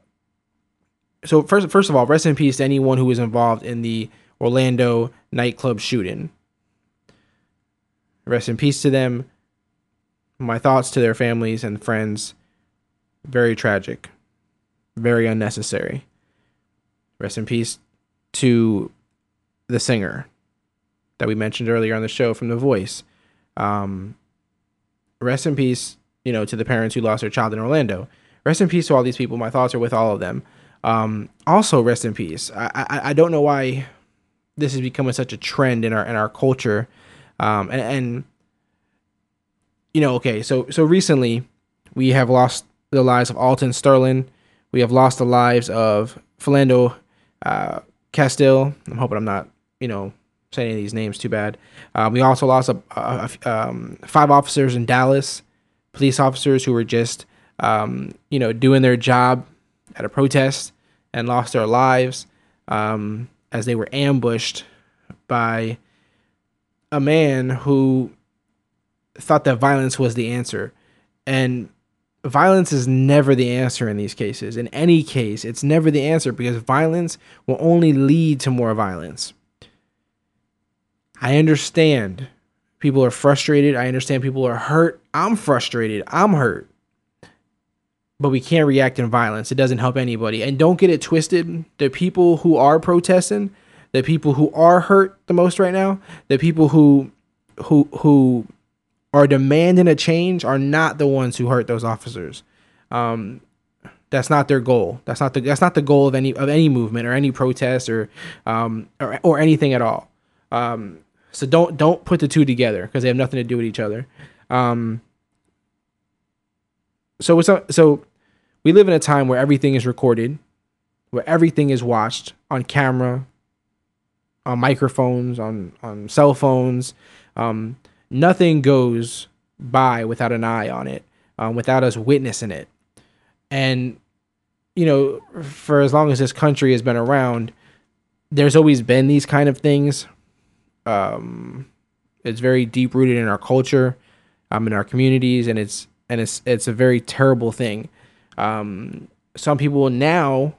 so first, first of all, rest in peace to anyone who was involved in the Orlando nightclub shooting. Rest in peace to them. My thoughts to their families and friends. Very tragic. Very unnecessary. Rest in peace to the singer that we mentioned earlier on the show from The Voice. Um, rest in peace, you know, to the parents who lost their child in Orlando rest in peace to all these people. My thoughts are with all of them. Um, also, rest in peace. I, I I don't know why this is becoming such a trend in our in our culture, um, and, and you know, okay, so so recently we have lost the lives of Alton Sterling. We have lost the lives of Philando uh, Castile. I'm hoping I'm not, you know, saying any of these names too bad. Um, we also lost a, a, a, um, five officers in Dallas, police officers who were just um, you know, doing their job at a protest and lost their lives um, as they were ambushed by a man who thought that violence was the answer. And violence is never the answer in these cases. In any case, it's never the answer because violence will only lead to more violence. I understand people are frustrated. I understand people are hurt. I'm frustrated. I'm hurt but we can't react in violence. It doesn't help anybody. And don't get it twisted. The people who are protesting, the people who are hurt the most right now, the people who who who are demanding a change are not the ones who hurt those officers. Um, that's not their goal. That's not the that's not the goal of any of any movement or any protest or um or, or anything at all. Um, so don't don't put the two together because they have nothing to do with each other. Um, so so we live in a time where everything is recorded, where everything is watched on camera, on microphones, on on cell phones. Um, nothing goes by without an eye on it, um, without us witnessing it. And you know, for as long as this country has been around, there's always been these kind of things. Um, it's very deep rooted in our culture, um, in our communities, and it's and it's it's a very terrible thing. Um, some people now,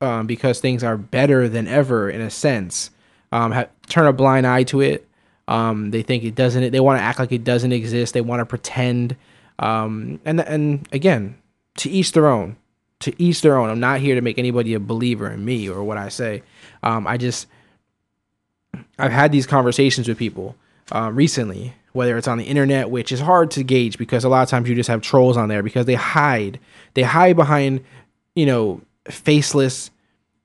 um, because things are better than ever in a sense, um, ha- turn a blind eye to it. Um, they think it doesn't. They want to act like it doesn't exist. They want to pretend. Um, and and again, to each their own. To each their own. I'm not here to make anybody a believer in me or what I say. Um, I just I've had these conversations with people uh, recently, whether it's on the internet, which is hard to gauge because a lot of times you just have trolls on there because they hide. They hide behind, you know, faceless,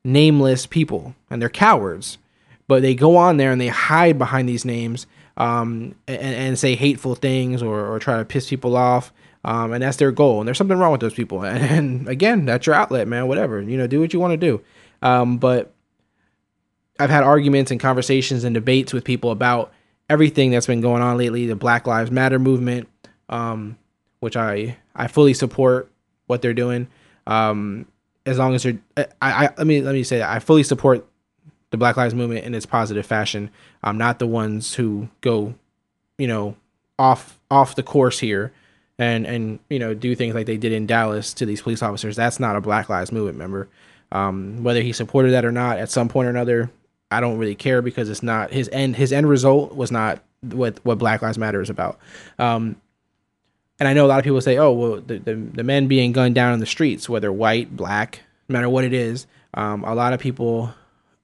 nameless people, and they're cowards. But they go on there and they hide behind these names um, and, and say hateful things or, or try to piss people off. um, and that's their goal. And there's something wrong with those people. And, and again, that's your outlet, man. Whatever you know, do what you want to do. Um, but I've had arguments and conversations and debates with people about everything that's been going on lately, the Black Lives Matter movement, um, which I I fully support what they're doing. Um, as long as they're, I, I let me let me say that I fully support the Black Lives movement in its positive fashion. I'm not the ones who go, you know, off off the course here and and you know do things like they did in Dallas to these police officers. That's not a Black Lives movement member. Um, whether he supported that or not, at some point or another, I don't really care because it's not his end. His end result was not what what Black Lives Matter is about. Um, and I know a lot of people say, "Oh, well, the, the, the men being gunned down in the streets, whether white, black, no matter what it is." Um, a lot of people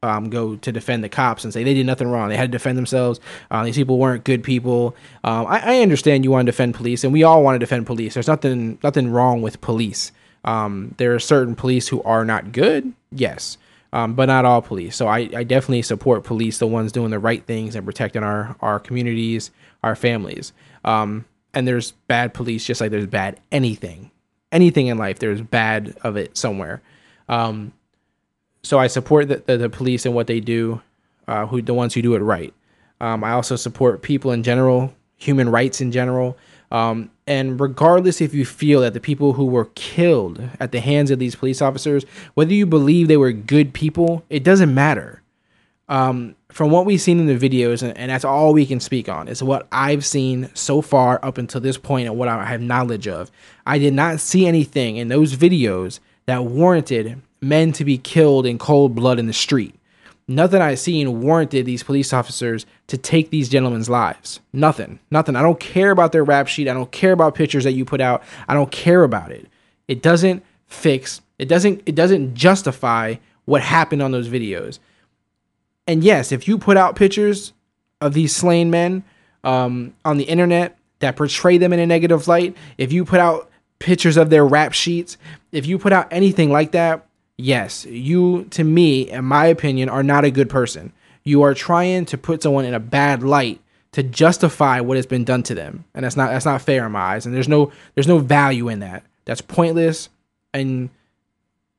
um, go to defend the cops and say they did nothing wrong. They had to defend themselves. Uh, these people weren't good people. Um, I, I, understand you want to defend police, and we all want to defend police. There's nothing nothing wrong with police. Um, there are certain police who are not good, yes, um, but not all police. So I, I definitely support police, the ones doing the right things and protecting our our communities, our families. Um, and there's bad police, just like there's bad anything, anything in life. There's bad of it somewhere. Um, so I support the, the, the, police and what they do, uh, who the ones who do it right. Um, I also support people in general, human rights in general. Um, and regardless if you feel that the people who were killed at the hands of these police officers, whether you believe they were good people, it doesn't matter. Um, from what we've seen in the videos, and, and, that's all we can speak on, is what I've seen so far up until this point and what I have knowledge of. I did not see anything in those videos that warranted men to be killed in cold blood in the street. Nothing I've seen warranted these police officers to take these gentlemen's lives. Nothing. Nothing. I don't care about their rap sheet. I don't care about pictures that you put out. I don't care about it. It doesn't fix. It doesn't it doesn't justify what happened on those videos. And yes, if you put out pictures of these slain men um, on the internet that portray them in a negative light, if you put out pictures of their rap sheets, if you put out anything like that, yes, you, to me, in my opinion, are not a good person. You are trying to put someone in a bad light to justify what has been done to them, and that's not that's not fair in my eyes. And there's no there's no value in that. That's pointless and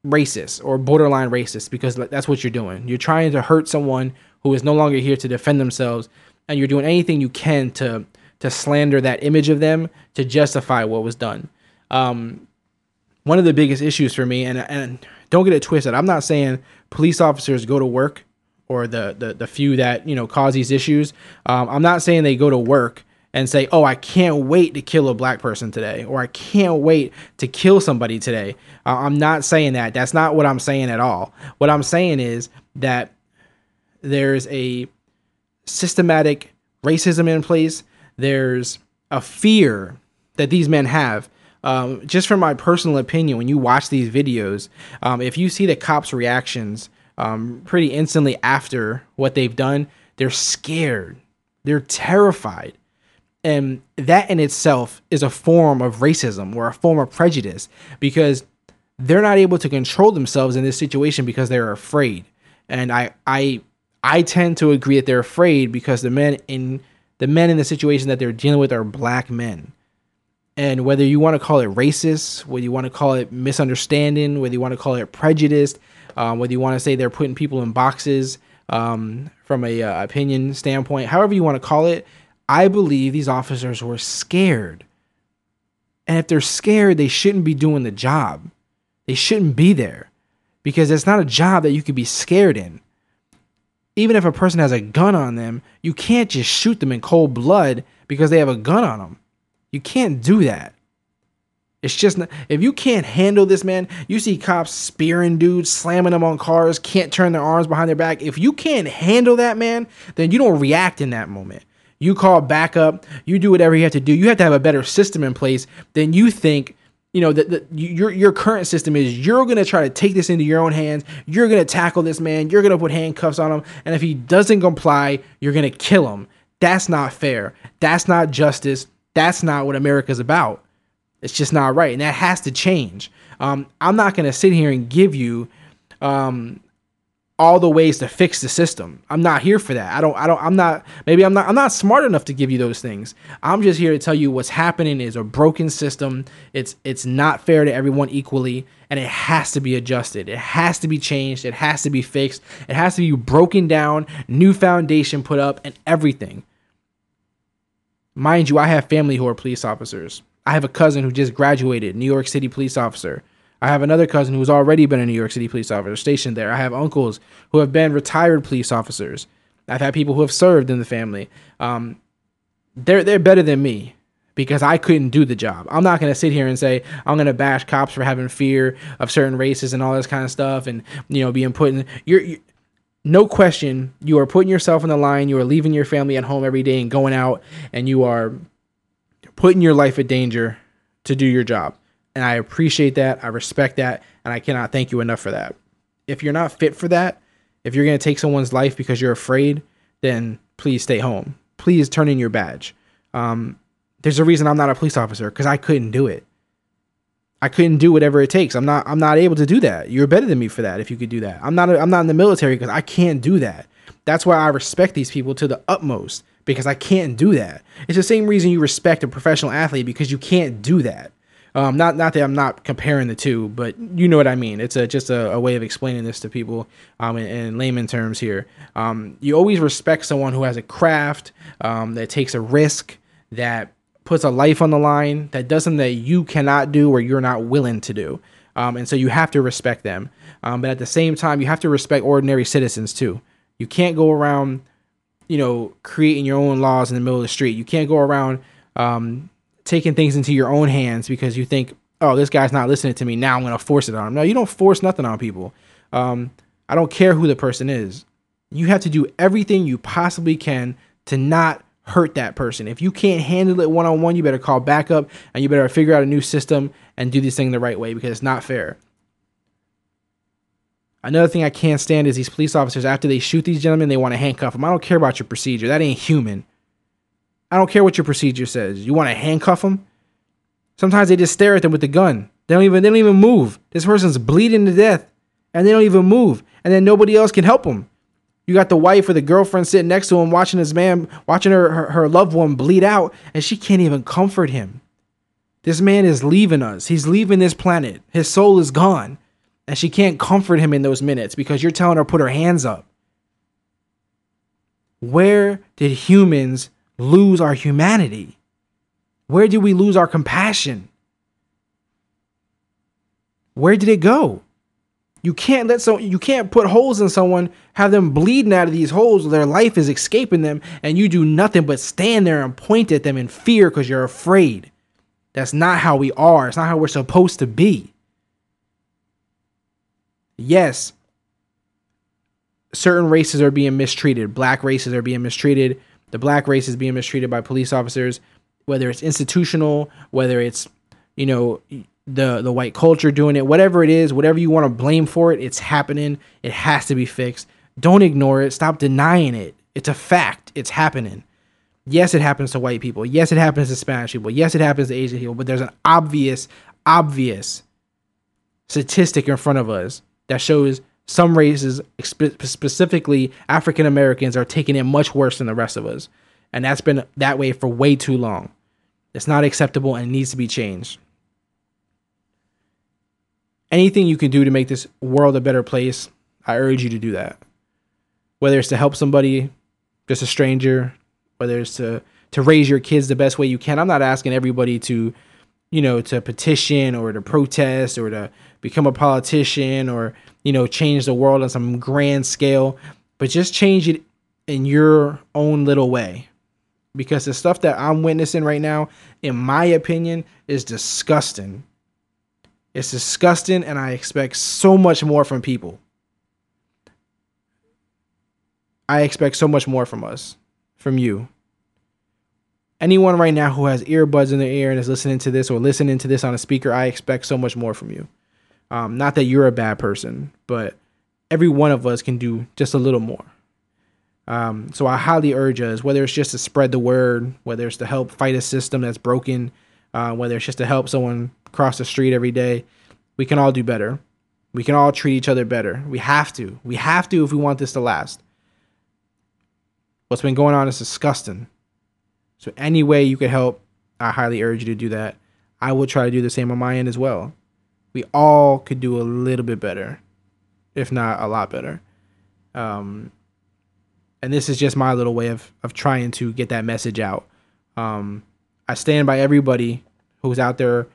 racist or borderline racist because that's what you're doing. You're trying to hurt someone who is no longer here to defend themselves, and you're doing anything you can to to slander that image of them to justify what was done. Um, one of the biggest issues for me, and and don't get it twisted. I'm not saying police officers go to work or the the, the few that you know cause these issues. Um, I'm not saying they go to work and say, "Oh, I can't wait to kill a black person today," or "I can't wait to kill somebody today." Uh, I'm not saying that. That's not what I'm saying at all. What I'm saying is that there's a systematic racism in place. There's a fear that these men have um, just from my personal opinion, when you watch these videos, um, if you see the cops' reactions um, pretty instantly after what they've done, they're scared, they're terrified. And that in itself is a form of racism or a form of prejudice because they're not able to control themselves in this situation because they're afraid. And I, I, I tend to agree that they're afraid because the men in the men in the situation that they're dealing with are black men and whether you want to call it racist, whether you want to call it misunderstanding, whether you want to call it prejudiced, um, whether you want to say they're putting people in boxes um, from a uh, opinion standpoint, however you want to call it, I believe these officers were scared. And if they're scared, they shouldn't be doing the job. They shouldn't be there because it's not a job that you could be scared in. Even if a person has a gun on them, you can't just shoot them in cold blood because they have a gun on them. You can't do that. It's just not, if you can't handle this, man. You see cops spearing dudes, slamming them on cars, can't turn their arms behind their back. If you can't handle that, man, then you don't react in that moment. You call backup. You do whatever you have to do. You have to have a better system in place than you think. You know that your your current system is. You're gonna try to take this into your own hands. You're gonna tackle this man. You're gonna put handcuffs on him, and if he doesn't comply, you're gonna kill him. That's not fair. That's not justice. That's not what America's about. It's just not right, and that has to change. Um, I'm not going to sit here and give you um, all the ways to fix the system. I'm not here for that. I don't I don't I'm not maybe I'm not I'm not smart enough to give you those things. I'm just here to tell you what's happening is a broken system. It's it's not fair to everyone equally and it has to be adjusted. It has to be changed. It has to be fixed. It has to be broken down, new foundation put up and everything. Mind you, I have family who are police officers. I have a cousin who just graduated, New York City police officer. I have another cousin who's already been a New York City police officer stationed there. I have uncles who have been retired police officers. I've had people who have served in the family. Um, they're they're better than me because I couldn't do the job. I'm not gonna sit here and say I'm gonna bash cops for having fear of certain races and all this kind of stuff, and you know being put in. You're, you no question, you are putting yourself on the line. You are leaving your family at home every day and going out, and you are putting your life in danger to do your job. And I appreciate that. I respect that. And I cannot thank you enough for that. If you're not fit for that, if you're going to take someone's life because you're afraid, then please stay home. Please turn in your badge. Um, there's a reason I'm not a police officer because I couldn't do it. I couldn't do whatever it takes. I'm not. I'm not able to do that. You're better than me for that. If you could do that, I'm not. A, I'm not in the military because I can't do that. That's why I respect these people to the utmost because I can't do that. It's the same reason you respect a professional athlete because you can't do that. Um, not not that I'm not comparing the two, but you know what I mean. It's a just a, a way of explaining this to people um, in, in layman terms here. Um, you always respect someone who has a craft um, that takes a risk that puts a life on the line that does something that you cannot do or you're not willing to do. Um, and so you have to respect them. Um, but at the same time, you have to respect ordinary citizens too. You can't go around, you know, creating your own laws in the middle of the street. You can't go around um, taking things into your own hands because you think, oh, this guy's not listening to me. Now I'm going to force it on him. No, you don't force nothing on people. Um, I don't care who the person is. You have to do everything you possibly can to not hurt that person. If you can't handle it one on one, you better call backup and you better figure out a new system and do this thing the right way because it's not fair. Another thing I can't stand is these police officers, after they shoot these gentlemen, they want to handcuff them. I don't care about your procedure. That ain't human. I don't care what your procedure says. You want to handcuff them? Sometimes they just stare at them with the gun. They don't even they don't even move. This person's bleeding to death and they don't even move. And then nobody else can help them. You got the wife or the girlfriend sitting next to him watching this man, watching her, her, her loved one bleed out, and she can't even comfort him. This man is leaving us. He's leaving this planet. His soul is gone. And she can't comfort him in those minutes because you're telling her put her hands up. Where did humans lose our humanity? Where did we lose our compassion? Where did it go? You can't let so you can't put holes in someone, have them bleeding out of these holes, their life is escaping them, and you do nothing but stand there and point at them in fear because you're afraid. That's not how we are. It's not how we're supposed to be. Yes, certain races are being mistreated. Black races are being mistreated. The black race is being mistreated by police officers, whether it's institutional, whether it's, you know, the the white culture doing it, whatever it is, whatever you want to blame for it, it's happening. It has to be fixed. Don't ignore it. Stop denying it. It's a fact. It's happening. Yes, it happens to white people. Yes, it happens to Spanish people. Yes, it happens to Asian people. But there's an obvious, obvious statistic in front of us that shows some races, specifically African Americans, are taking it much worse than the rest of us, and that's been that way for way too long. It's not acceptable and needs to be changed anything you can do to make this world a better place, I urge you to do that. Whether it's to help somebody, just a stranger, whether it's to to raise your kids the best way you can. I'm not asking everybody to, you know, to petition or to protest or to become a politician or, you know, change the world on some grand scale, but just change it in your own little way. Because the stuff that I'm witnessing right now, in my opinion, is disgusting it's disgusting, and I expect so much more from people. I expect so much more from us, from you. Anyone right now who has earbuds in their ear and is listening to this or listening to this on a speaker, I expect so much more from you. Um, not that you're a bad person, but every one of us can do just a little more. Um, so I highly urge us, whether it's just to spread the word, whether it's to help fight a system that's broken, uh, whether it's just to help someone cross the street every day, we can all do better. We can all treat each other better. We have to. We have to if we want this to last. What's been going on is disgusting. So any way you could help, I highly urge you to do that. I will try to do the same on my end as well. We all could do a little bit better, if not a lot better. Um, and this is just my little way of of trying to get that message out. Um, I stand by everybody who's out there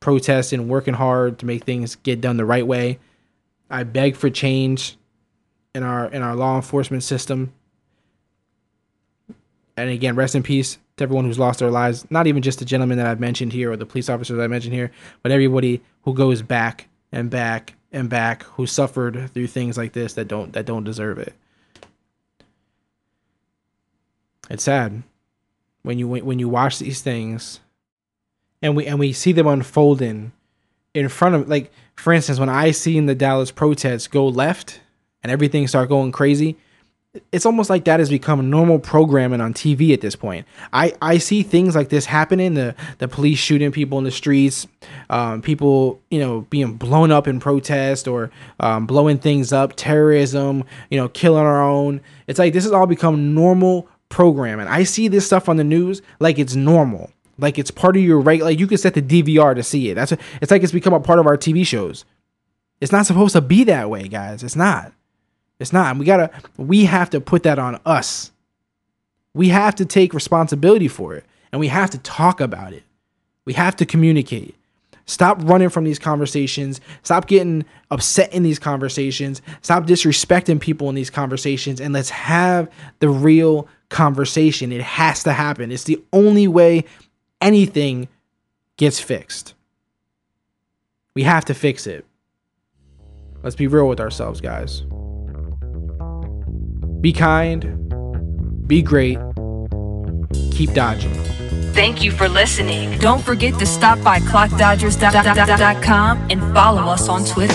protesting, working hard to make things get done the right way. I beg for change in our in our law enforcement system. And again, rest in peace to everyone who's lost their lives. Not even just the gentleman that I've mentioned here or the police officers I mentioned here, but everybody who goes back and back and back who suffered through things like this that don't that don't deserve it. It's sad when you when you watch these things and we and we see them unfolding in front of like for instance when I seen the Dallas protests go left and everything start going crazy it's almost like that has become normal programming on TV at this point. I, I see things like this happening the the police shooting people in the streets, um, people you know being blown up in protest or um, blowing things up, terrorism, you know, killing our own. It's like this has all become normal programming. I see this stuff on the news like it's normal, like it's part of your right. Like you can set the DVR to see it. That's it's like it's become a part of our TV shows. It's not supposed to be that way, guys. It's not. It's not. We gotta. We have to put that on us. We have to take responsibility for it, and we have to talk about it. We have to communicate. Stop running from these conversations. Stop getting upset in these conversations. Stop disrespecting people in these conversations, and let's have the real conversation. It has to happen. It's the only way anything gets fixed. We have to fix it. Let's be real with ourselves, guys. Be kind, be great, keep dodging. Thank you for listening. Don't forget to stop by clouddodgers.com and follow us on Twitter.